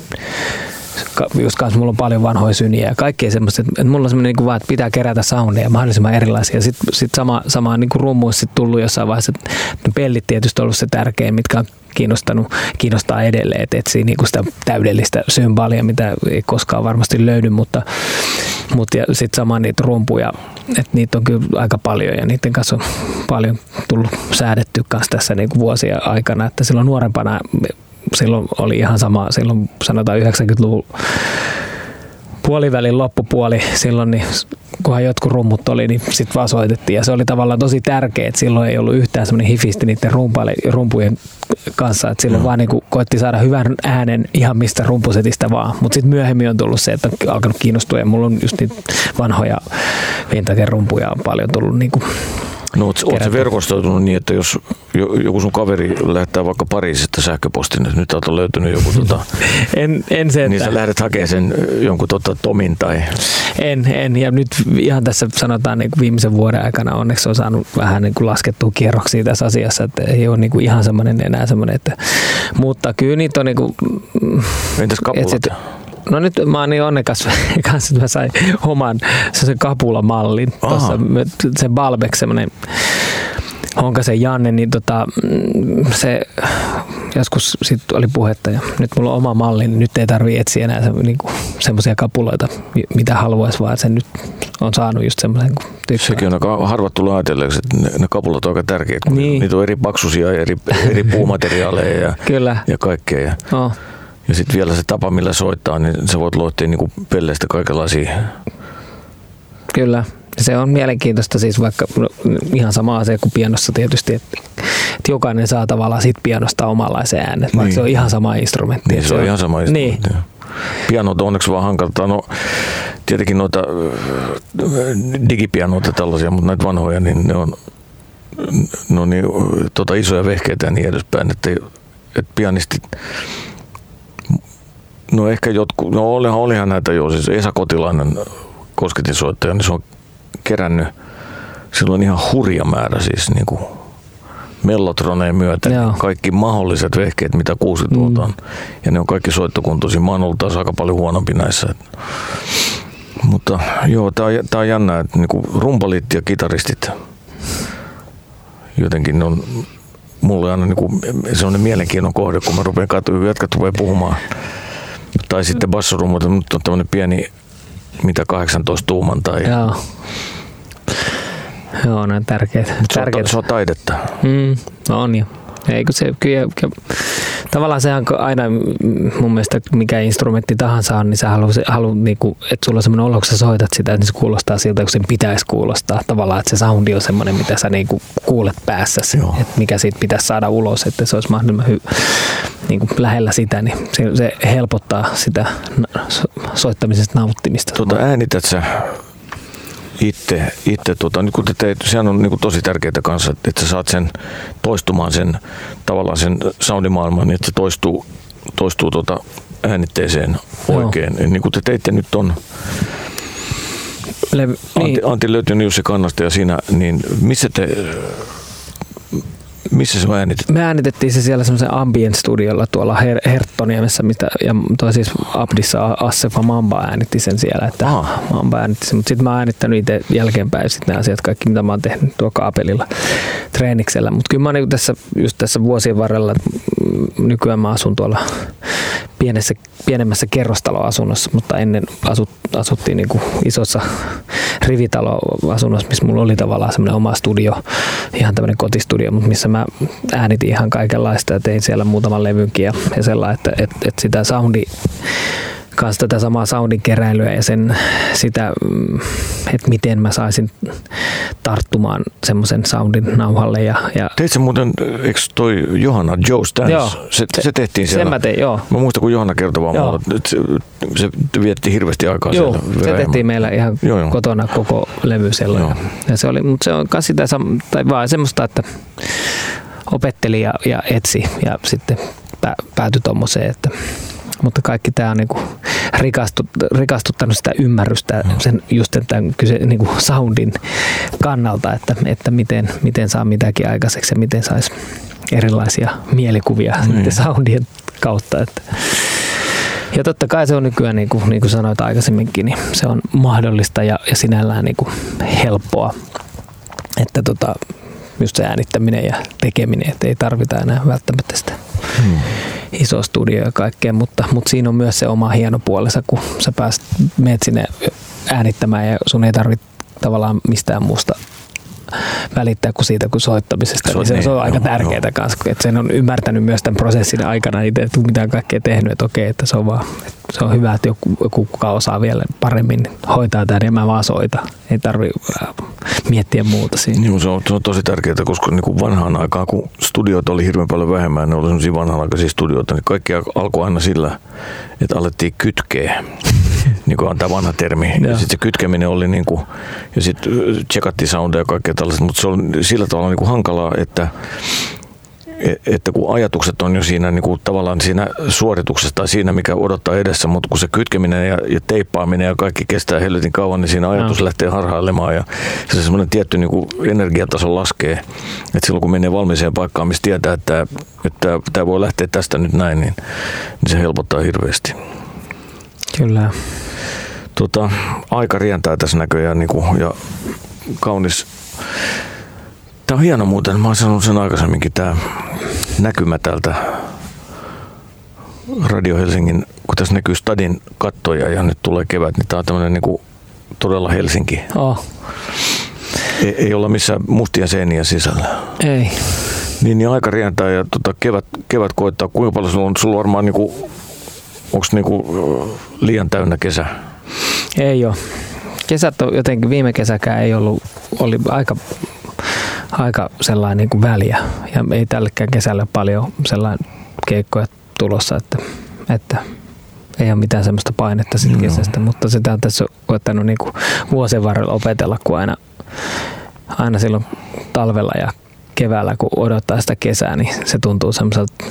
just kanssa mulla on paljon vanhoja syniä ja kaikkea semmoista, että mulla on semmoinen niin vaan, että pitää kerätä soundeja mahdollisimman erilaisia. Sitten sit sama, sama niin rummuissa sit tullut jossain vaiheessa, että pellit tietysti on ollut se tärkein, mitkä on kiinnostanut, kiinnostaa edelleen, että etsii niin kuin sitä täydellistä symbalia, mitä ei koskaan varmasti löydy, mutta, mutta sitten sama niitä rumpuja, että niitä on kyllä aika paljon ja niiden kanssa on paljon tullut säädetty kanssa tässä niin kuin vuosien aikana, että silloin nuorempana silloin oli ihan sama, silloin sanotaan 90-luvun puolivälin loppupuoli silloin, niin kunhan jotkut rummut oli, niin sitten vaan soitettiin. Ja se oli tavallaan tosi tärkeä, että silloin ei ollut yhtään semmoinen hifisti niiden rumpujen kanssa, että silloin mm. vaan niin kuin koitti saada hyvän äänen ihan mistä rumpusetistä vaan. Mutta sitten myöhemmin on tullut se, että on alkanut kiinnostua ja mulla on just niitä vanhoja vintage rumpuja on paljon tullut niin kuin No oot, oot verkostoitunut niin, että jos joku sun kaveri lähettää vaikka Pariisista sähköpostin, että nyt on löytynyt joku tota, [LAUGHS] en, en se, niin sä lähdet hakemaan sen jonkun tota, Tomin tai... En, en, ja nyt ihan tässä sanotaan niin kuin viimeisen vuoden aikana onneksi on saanut vähän niin kuin laskettua kierroksia tässä asiassa, että ei ole niin kuin ihan semmoinen enää semmoinen, että mutta kyllä niitä on niin kuin, Entäs kapulat? Et, No nyt mä oon niin onnekas [LAUGHS] kanssa, että mä sain oman sen kapulamallin. Tuossa se Balbeck semmoinen Honkasen Janne, niin tota, mm, se joskus sit oli puhetta ja nyt mulla on oma malli, niin nyt ei tarvi etsiä enää se, niinku, semmoisia kapuloita, mitä haluaisi, vaan sen nyt on saanut just semmoisen tykkää. Sekin on aika harvat tulee ajatelleeksi, että ne, ne kapulat on aika tärkeitä, kun niin. niitä on eri paksuisia, eri, eri puumateriaaleja ja, Kyllä. ja kaikkea. Ja, oh. Ja sitten vielä se tapa, millä soittaa, niin sä voit luottia niin pelleistä kaikenlaisia. Kyllä. Se on mielenkiintoista siis vaikka no, ihan sama asia kuin pianossa tietysti, että, että jokainen saa tavallaan sit pianosta omanlaisen äänen, niin. vaikka se on ihan sama instrumentti. Niin, se on, on ihan sama instrumentti. Niin. Pianot on onneksi vaan hankalta. No, tietenkin noita digipianoita tällaisia, mutta näitä vanhoja, niin ne on, no niin, tota isoja vehkeitä ja niin edespäin, että, että pianistit No ehkä jotkut, no olihan, olihan näitä jo, siis Esa Kotilainen kosketinsoittaja, niin se on kerännyt silloin ihan hurja määrä siis niin kuin mellotroneen myötä Joo. kaikki mahdolliset vehkeet, mitä kuusi mm. on. Ja ne on kaikki soittokuntoisia. Mä oon ollut taas aika paljon huonompi näissä. Mutta joo, tää on, tää on jännä, että niinku rumpalit ja kitaristit jotenkin on mulle aina niinku sellainen mielenkiinnon kohde, kun mä rupean katsomaan, jätkät rupeaa puhumaan. Tai sitten bassorumut, mutta on tämmöinen pieni mitä 18 tuuman tai... Joo. Joo, ne on tärkeitä. tärkeitä. Se, on, se on taidetta. Mm, no on jo. Eikö se, kyllä, kyllä, tavallaan se on aina mun mielestä mikä instrumentti tahansa on, niin sä haluat, haluat niinku, että sulla on semmoinen olo, kun sä soitat sitä, että se kuulostaa siltä, kun sen pitäisi kuulostaa. Tavallaan, että se soundi on semmoinen, mitä sä niinku kuulet päässä, että mikä siitä pitäisi saada ulos, että se olisi mahdollisimman hy, niinku lähellä sitä, niin se, se helpottaa sitä soittamisesta nauttimista. Tuota, äänität sä itse, itse tota, niin kun te teit, sehän on niin kuin tosi tärkeää kanssa, että sä saat sen toistumaan sen tavallaan sen soundimaailman, niin että se toistuu, toistuu tota äänitteeseen oikein. Joo. Niin kuin te teitte nyt on Antti, niin. Antti löytynyt Jussi Kannasta ja siinä, niin missä te missä se äänitettiin? Me äänitettiin se siellä semmoisen ambient studiolla tuolla Her- Herttoniemessä, mitä, ja toi siis Abdissa Assefa Mamba äänitti sen siellä, että Aha. Mamba äänitti sen, mutta sitten mä oon äänittänyt itse jälkeenpäin sitten nämä asiat, kaikki mitä mä oon tehnyt tuo kaapelilla treeniksellä, mutta kyllä mä oon niin tässä, just tässä vuosien varrella, nykyään mä asun tuolla pienessä, pienemmässä kerrostaloasunnossa, mutta ennen asut, asuttiin niin kuin isossa rivitaloasunnossa, missä mulla oli tavallaan semmoinen oma studio, ihan tämmöinen kotistudio, mutta missä mä äänitin ihan kaikenlaista ja tein siellä muutaman levynkin ja, ja sellainen, että, että, että sitä soundi kanssa tätä samaa soundin keräilyä ja sen, sitä, että miten mä saisin tarttumaan semmoisen soundin nauhalle. Ja, ja Teit se muuten, eikö toi Johanna Joe Stans, joo, se, se, se, tehtiin siellä? Sen mä tein, joo. Mä muistan, kun Johanna kertoi vaan mulle, että se, se vietti hirveästi aikaa joo, siellä. se tehtiin meillä ihan joo, joo. kotona koko levy siellä. Joo. Ja se oli, mutta se on myös sitä, tai vaan semmoista, että opetteli ja, ja etsi ja sitten päätyi tuommoiseen, että mutta kaikki tämä on niinku rikastut, rikastuttanut sitä ymmärrystä no. sen just tämän kyse, niinku soundin kannalta, että, että miten, miten saa mitäkin aikaiseksi ja miten saisi erilaisia mielikuvia mm. soundien kautta. Että. Ja totta kai se on nykyään, niin kuin, niin kuin sanoit aikaisemminkin, niin se on mahdollista ja, ja sinällään niin kuin helppoa. Että tota, just se äänittäminen ja tekeminen, että ei tarvita enää välttämättä sitä hmm. Iso studio ja kaikkea, mutta, mutta siinä on myös se oma hieno puolensa, kun sä pääst, meet sinne äänittämään ja sun ei tarvitse tavallaan mistään muusta välittää kuin siitä kuin soittamisesta. Se on, niin se, niin, se on aika tärkeää kanssa, että sen on ymmärtänyt myös tämän prosessin aikana itse, että mitä kaikkea tehnyt, että okei, että se on vaan, että se on hyvä, että joku, joku kuka osaa vielä paremmin hoitaa tämän ja mä vaan soita. Ei tarvi äh, miettiä muuta siinä. Joo, se on, se on tosi tärkeää, koska niin kuin vanhaan aikaan, kun studioita oli hirveän paljon vähemmän, ne oli sellaisia vanhanaikaisia studioita, niin kaikki alkoi aina sillä, että alettiin kytkeä, niin kuin on tämä vanha termi. Ja, ja sitten se kytkeminen oli niin kuin, ja sitten tsekattiin soundia ja kaikkea tällaista, mutta se on sillä tavalla niin kuin hankalaa, että E, että kun ajatukset on jo siinä niin kuin tavallaan siinä suorituksessa tai siinä, mikä odottaa edessä, mutta kun se kytkeminen ja, ja teippaaminen ja kaikki kestää helvetin kauan, niin siinä ajatus no. lähtee harhailemaan ja se semmoinen tietty niin kuin energiataso laskee. Että silloin kun menee valmiiseen paikkaan, missä tietää, että, että tämä voi lähteä tästä nyt näin, niin, niin se helpottaa hirveästi. Kyllä. Tota, aika rientää tässä näköjään niin kuin, ja kaunis Tämä on hieno muuten, mä oon sanonut sen aikaisemminkin, tämä näkymä täältä Radio Helsingin, kun tässä näkyy stadin kattoja ja nyt tulee kevät, niin tämä on tämmöinen niin todella Helsinki. Oh. Ei, ei olla missään mustia seiniä sisällä. Ei. Niin, niin aika rientää ja tota, kevät, kevät koittaa. Kuinka paljon sulla on, sulla on varmaan niin onko niinku liian täynnä kesä? Ei ole. Kesät on jotenkin, viime kesäkään ei ollut, oli aika aika sellainen niin kuin väliä. Ja ei tällekään kesällä paljon sellainen keikkoja tulossa, että, että ei ole mitään semmoista painetta siitä no. kesästä, mutta sitä on tässä koettanut niin vuosien varrella opetella, kun aina, aina silloin talvella ja keväällä, kun odottaa sitä kesää, niin se tuntuu semmoiselta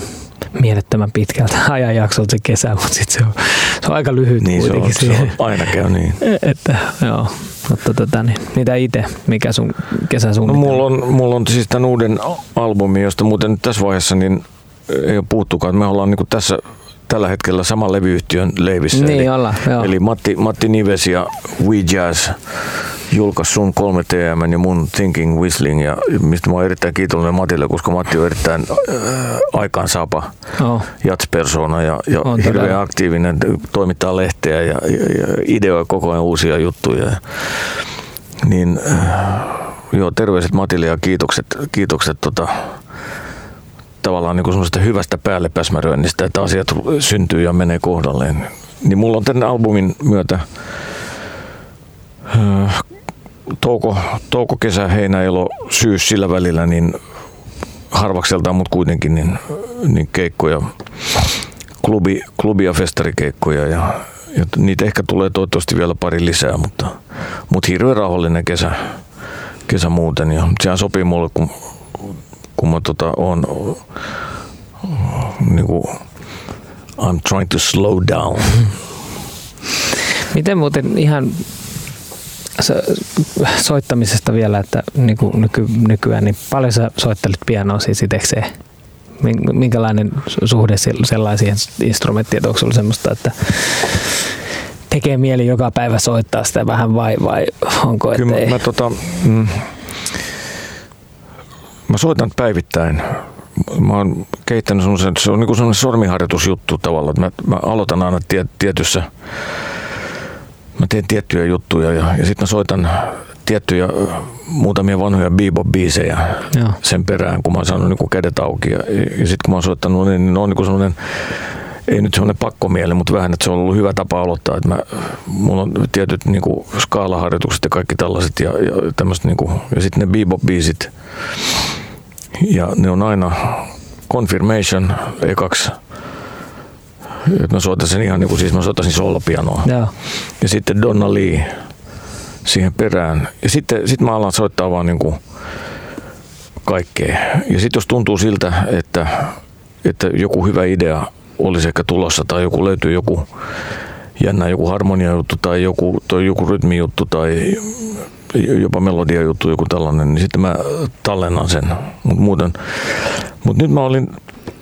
mielettömän pitkältä [LAUGHS] ajanjaksolta se kesä, mutta sitten se on, se on aika lyhyt niin kuitenkin. Se on, se on, aina käy niin. [LAUGHS] Että, joo, mutta tota, niin, mitä itse, mikä sun kesäsuunnitelma? No, mulla, on, mulla on siis tämän uuden albumi, josta muuten nyt tässä vaiheessa niin ei ole puuttukaan. Me ollaan niin tässä tällä hetkellä saman levyyhtiön leivissä. Niin eli, olla, joo. eli Matti, Matti Nives ja We Jazz julkaisi sun 3 TM ja mun Thinking Whistling, ja mistä mä oon erittäin kiitollinen Matille, koska Matti on erittäin äh, aikaansaapa oh. jatspersona ja, ja hirveän todella. aktiivinen, toimittaa lehteä ja, ja, ja ideoi koko ajan uusia juttuja. Niin äh, joo, terveiset Matille ja kiitokset, kiitokset tota, tavallaan niin kuin hyvästä päälle päsmäröinnistä, että asiat syntyy ja menee kohdalleen. Niin mulla on tämän albumin myötä äh, touko, touko, kesä, heinä, elo, syys sillä välillä, niin harvakseltaan, mutta kuitenkin niin, niin keikkoja, klubi, klubi- ja festarikeikkoja ja, ja niitä ehkä tulee toivottavasti vielä pari lisää, mutta, mutta hirveän rauhallinen kesä, kesä muuten ja sehän sopii mulle, kun, kun mä tota, on niin kuin, I'm trying to slow down. Miten muuten ihan soittamisesta vielä, että niin kuin nyky, nykyään, niin paljon sä soittelit pianoa siis itsekseen? Minkälainen suhde sellaisiin instrumenttiin, onko sulla semmoista, että tekee mieli joka päivä soittaa sitä vähän vai, vai onko Kyllä ettei? mä, mä, tota, mm, mä soitan päivittäin. Mä oon kehittänyt semmoisen, se on niin semmoinen sormiharjoitusjuttu tavallaan, että mä, mä aloitan aina tietyssä mä teen tiettyjä juttuja ja, ja sitten mä soitan tiettyjä muutamia vanhoja bebop-biisejä Joo. sen perään, kun mä oon saanut niin kädet auki. Ja, ja sitten kun mä oon soittanut, niin, niin on niin sellainen ei nyt semmoinen pakkomieli, mutta vähän, että se on ollut hyvä tapa aloittaa. Että mä, mulla on tietyt niin kuin, skaalaharjoitukset ja kaikki tällaiset ja, ja tämmöiset, niin kuin, ja sitten ne bebop-biisit. Ja ne on aina Confirmation ekaksi että mä soitan ihan niin kuin siis mä soittaisin solopianoa. Ja. ja sitten Donna Lee siihen perään. Ja sitten sit mä alan soittaa vaan niin kuin kaikkea. Ja sitten jos tuntuu siltä, että, että joku hyvä idea olisi ehkä tulossa tai joku löytyy joku jännä joku harmonia juttu tai joku, tai joku rytmijuttu tai jopa melodia juttu, joku tällainen, niin sitten mä tallennan sen. Mut muuten, mut nyt mä olin,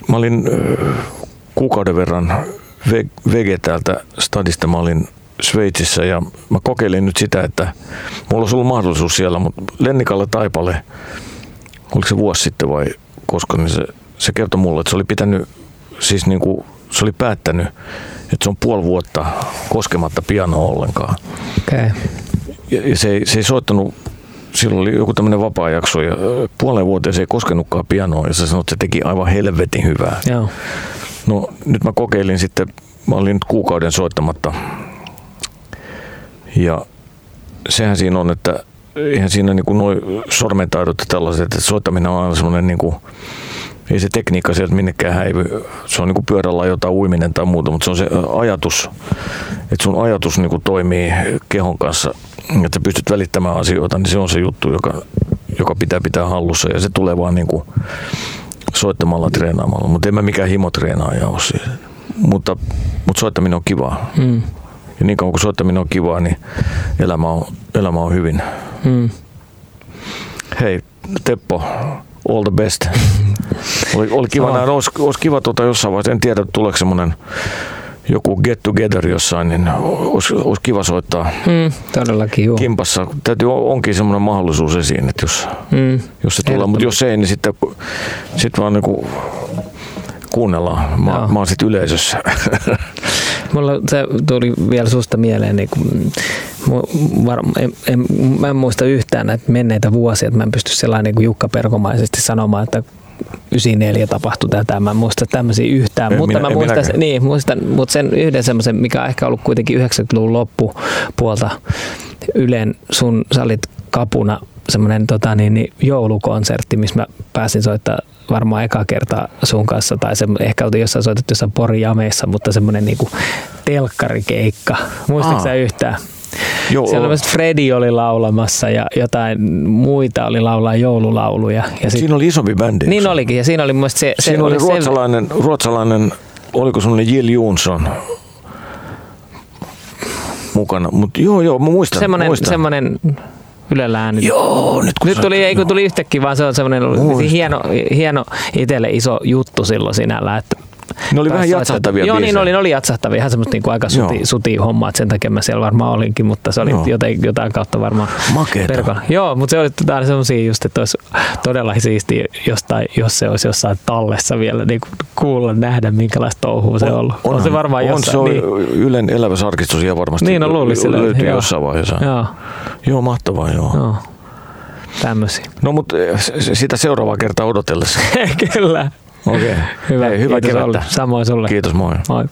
mä olin kuukauden verran vege täältä stadista. Mä olin Sveitsissä ja mä kokeilin nyt sitä, että mulla olisi ollut mahdollisuus siellä, mutta Lennikalle Taipale, oliko se vuosi sitten vai koska, niin se, se kertoi mulle, että se oli pitänyt, siis niin kuin, se oli päättänyt, että se on puoli vuotta koskematta pianoa ollenkaan. Okay. Ja, se, se ei soittanut silloin oli joku tämmöinen vapaa-jakso ja puolen vuoteen se ei koskenutkaan pianoa ja se sanoi, että se teki aivan helvetin hyvää. Joo. No nyt mä kokeilin sitten mä olin nyt kuukauden soittamatta. Ja sehän siinä on, että eihän siinä niin noin sormentaidot ja tällaiset, että soittaminen on aina semmoinen niin kuin, ei se tekniikka sieltä minnekään häivy. Se on niin kuin pyörällä jotain uiminen tai muuta, mutta se on se ajatus, että sun ajatus niin kuin toimii kehon kanssa, että pystyt välittämään asioita, niin se on se juttu, joka, joka pitää pitää hallussa ja se tulee vaan niin kuin soittamalla treenaamalla, mutta en mä mikään himotreenaaja ole siis. Mutta, mutta soittaminen on kivaa. Mm. Ja niin kauan kuin soittaminen on kivaa, niin elämä on, elämä on hyvin. Mm. Hei, Teppo, all the best. [LAUGHS] oli, oli kiva nähdä, olisi, olisi kiva tuota jossain vaiheessa, en tiedä tuleeko semmoinen joku get together jossain, niin olisi, olisi kiva soittaa mm, todellakin, joo. kimpassa. Täytyy, onkin semmoinen mahdollisuus esiin, että jos, mm, jos se tulee, mutta jos ei, niin sitten, sitten vaan niin kuunnellaan. Mä, mä oon sitten yleisössä. [LAUGHS] Mulla se tuli vielä susta mieleen, niin kun, var, en, en, mä en muista yhtään näitä menneitä vuosia, että mä en pysty sellainen niin Jukka Perkomaisesti sanomaan, että 94 tapahtui tätä. Mä en muista tämmöisiä yhtään, en mutta minä, mä muistan, sen, niin, muistan, mutta sen yhden semmoisen, mikä on ehkä ollut kuitenkin 90-luvun loppupuolta Ylen, sun, sä olit kapuna semmoinen tota, niin, niin, joulukonsertti, missä mä pääsin soittaa varmaan eka kerta sun kanssa, tai se, ehkä oltiin jossain soitettu jossain Pori Jameissa, mutta semmoinen niinku telkkarikeikka. Muistatko sä yhtään? Joo. Siellä oli Freddy oli laulamassa ja jotain muita oli laulaa joululauluja. Ja sit, siinä oli isompi bändi. Niin olikin, ja siinä oli mun se, se Siinä oli, oli ruotsalainen, se... ruotsalainen, oliko semmoinen Jill Jonsson mukana, mutta joo, joo, mä muistan. Semmoinen, muistan. semmoinen Ylellä ääni. Joo, nyt kun nyt tuli, ei kun tuli yhtäkkiä, vaan se on semmoinen hieno, hieno itselle iso juttu silloin sinällä, että ne oli vähän jatsahtavia Joo, niin oli, ne oli jatsahtavia. Ihan semmoista niin kuin aika suti, suti hommaa, että sen takia mä siellä varmaan olinkin, mutta se oli jotain, jotain kautta varmaan Makeeta. Joo, mutta se oli aina semmoisia just, että olisi todella siistiä jostain, jos se olisi jossain tallessa vielä niin kuin kuulla, nähdä minkälaista touhua se on ollut. On, on se varmaan on, jossain. Se on niin. Ylen eläväsarkistus ja varmasti niin, no, löytyy joo. jossain vaiheessa. Joo. Joo, mahtavaa joo. joo. Tämmöisiä. No mutta sitä seuraavaa kertaa odotellessa. [LAUGHS] Kyllä. Okei. Okay. Hyvä, Hei, hyvä kevättä. Samoin sulle. Kiitos, moi. Moi.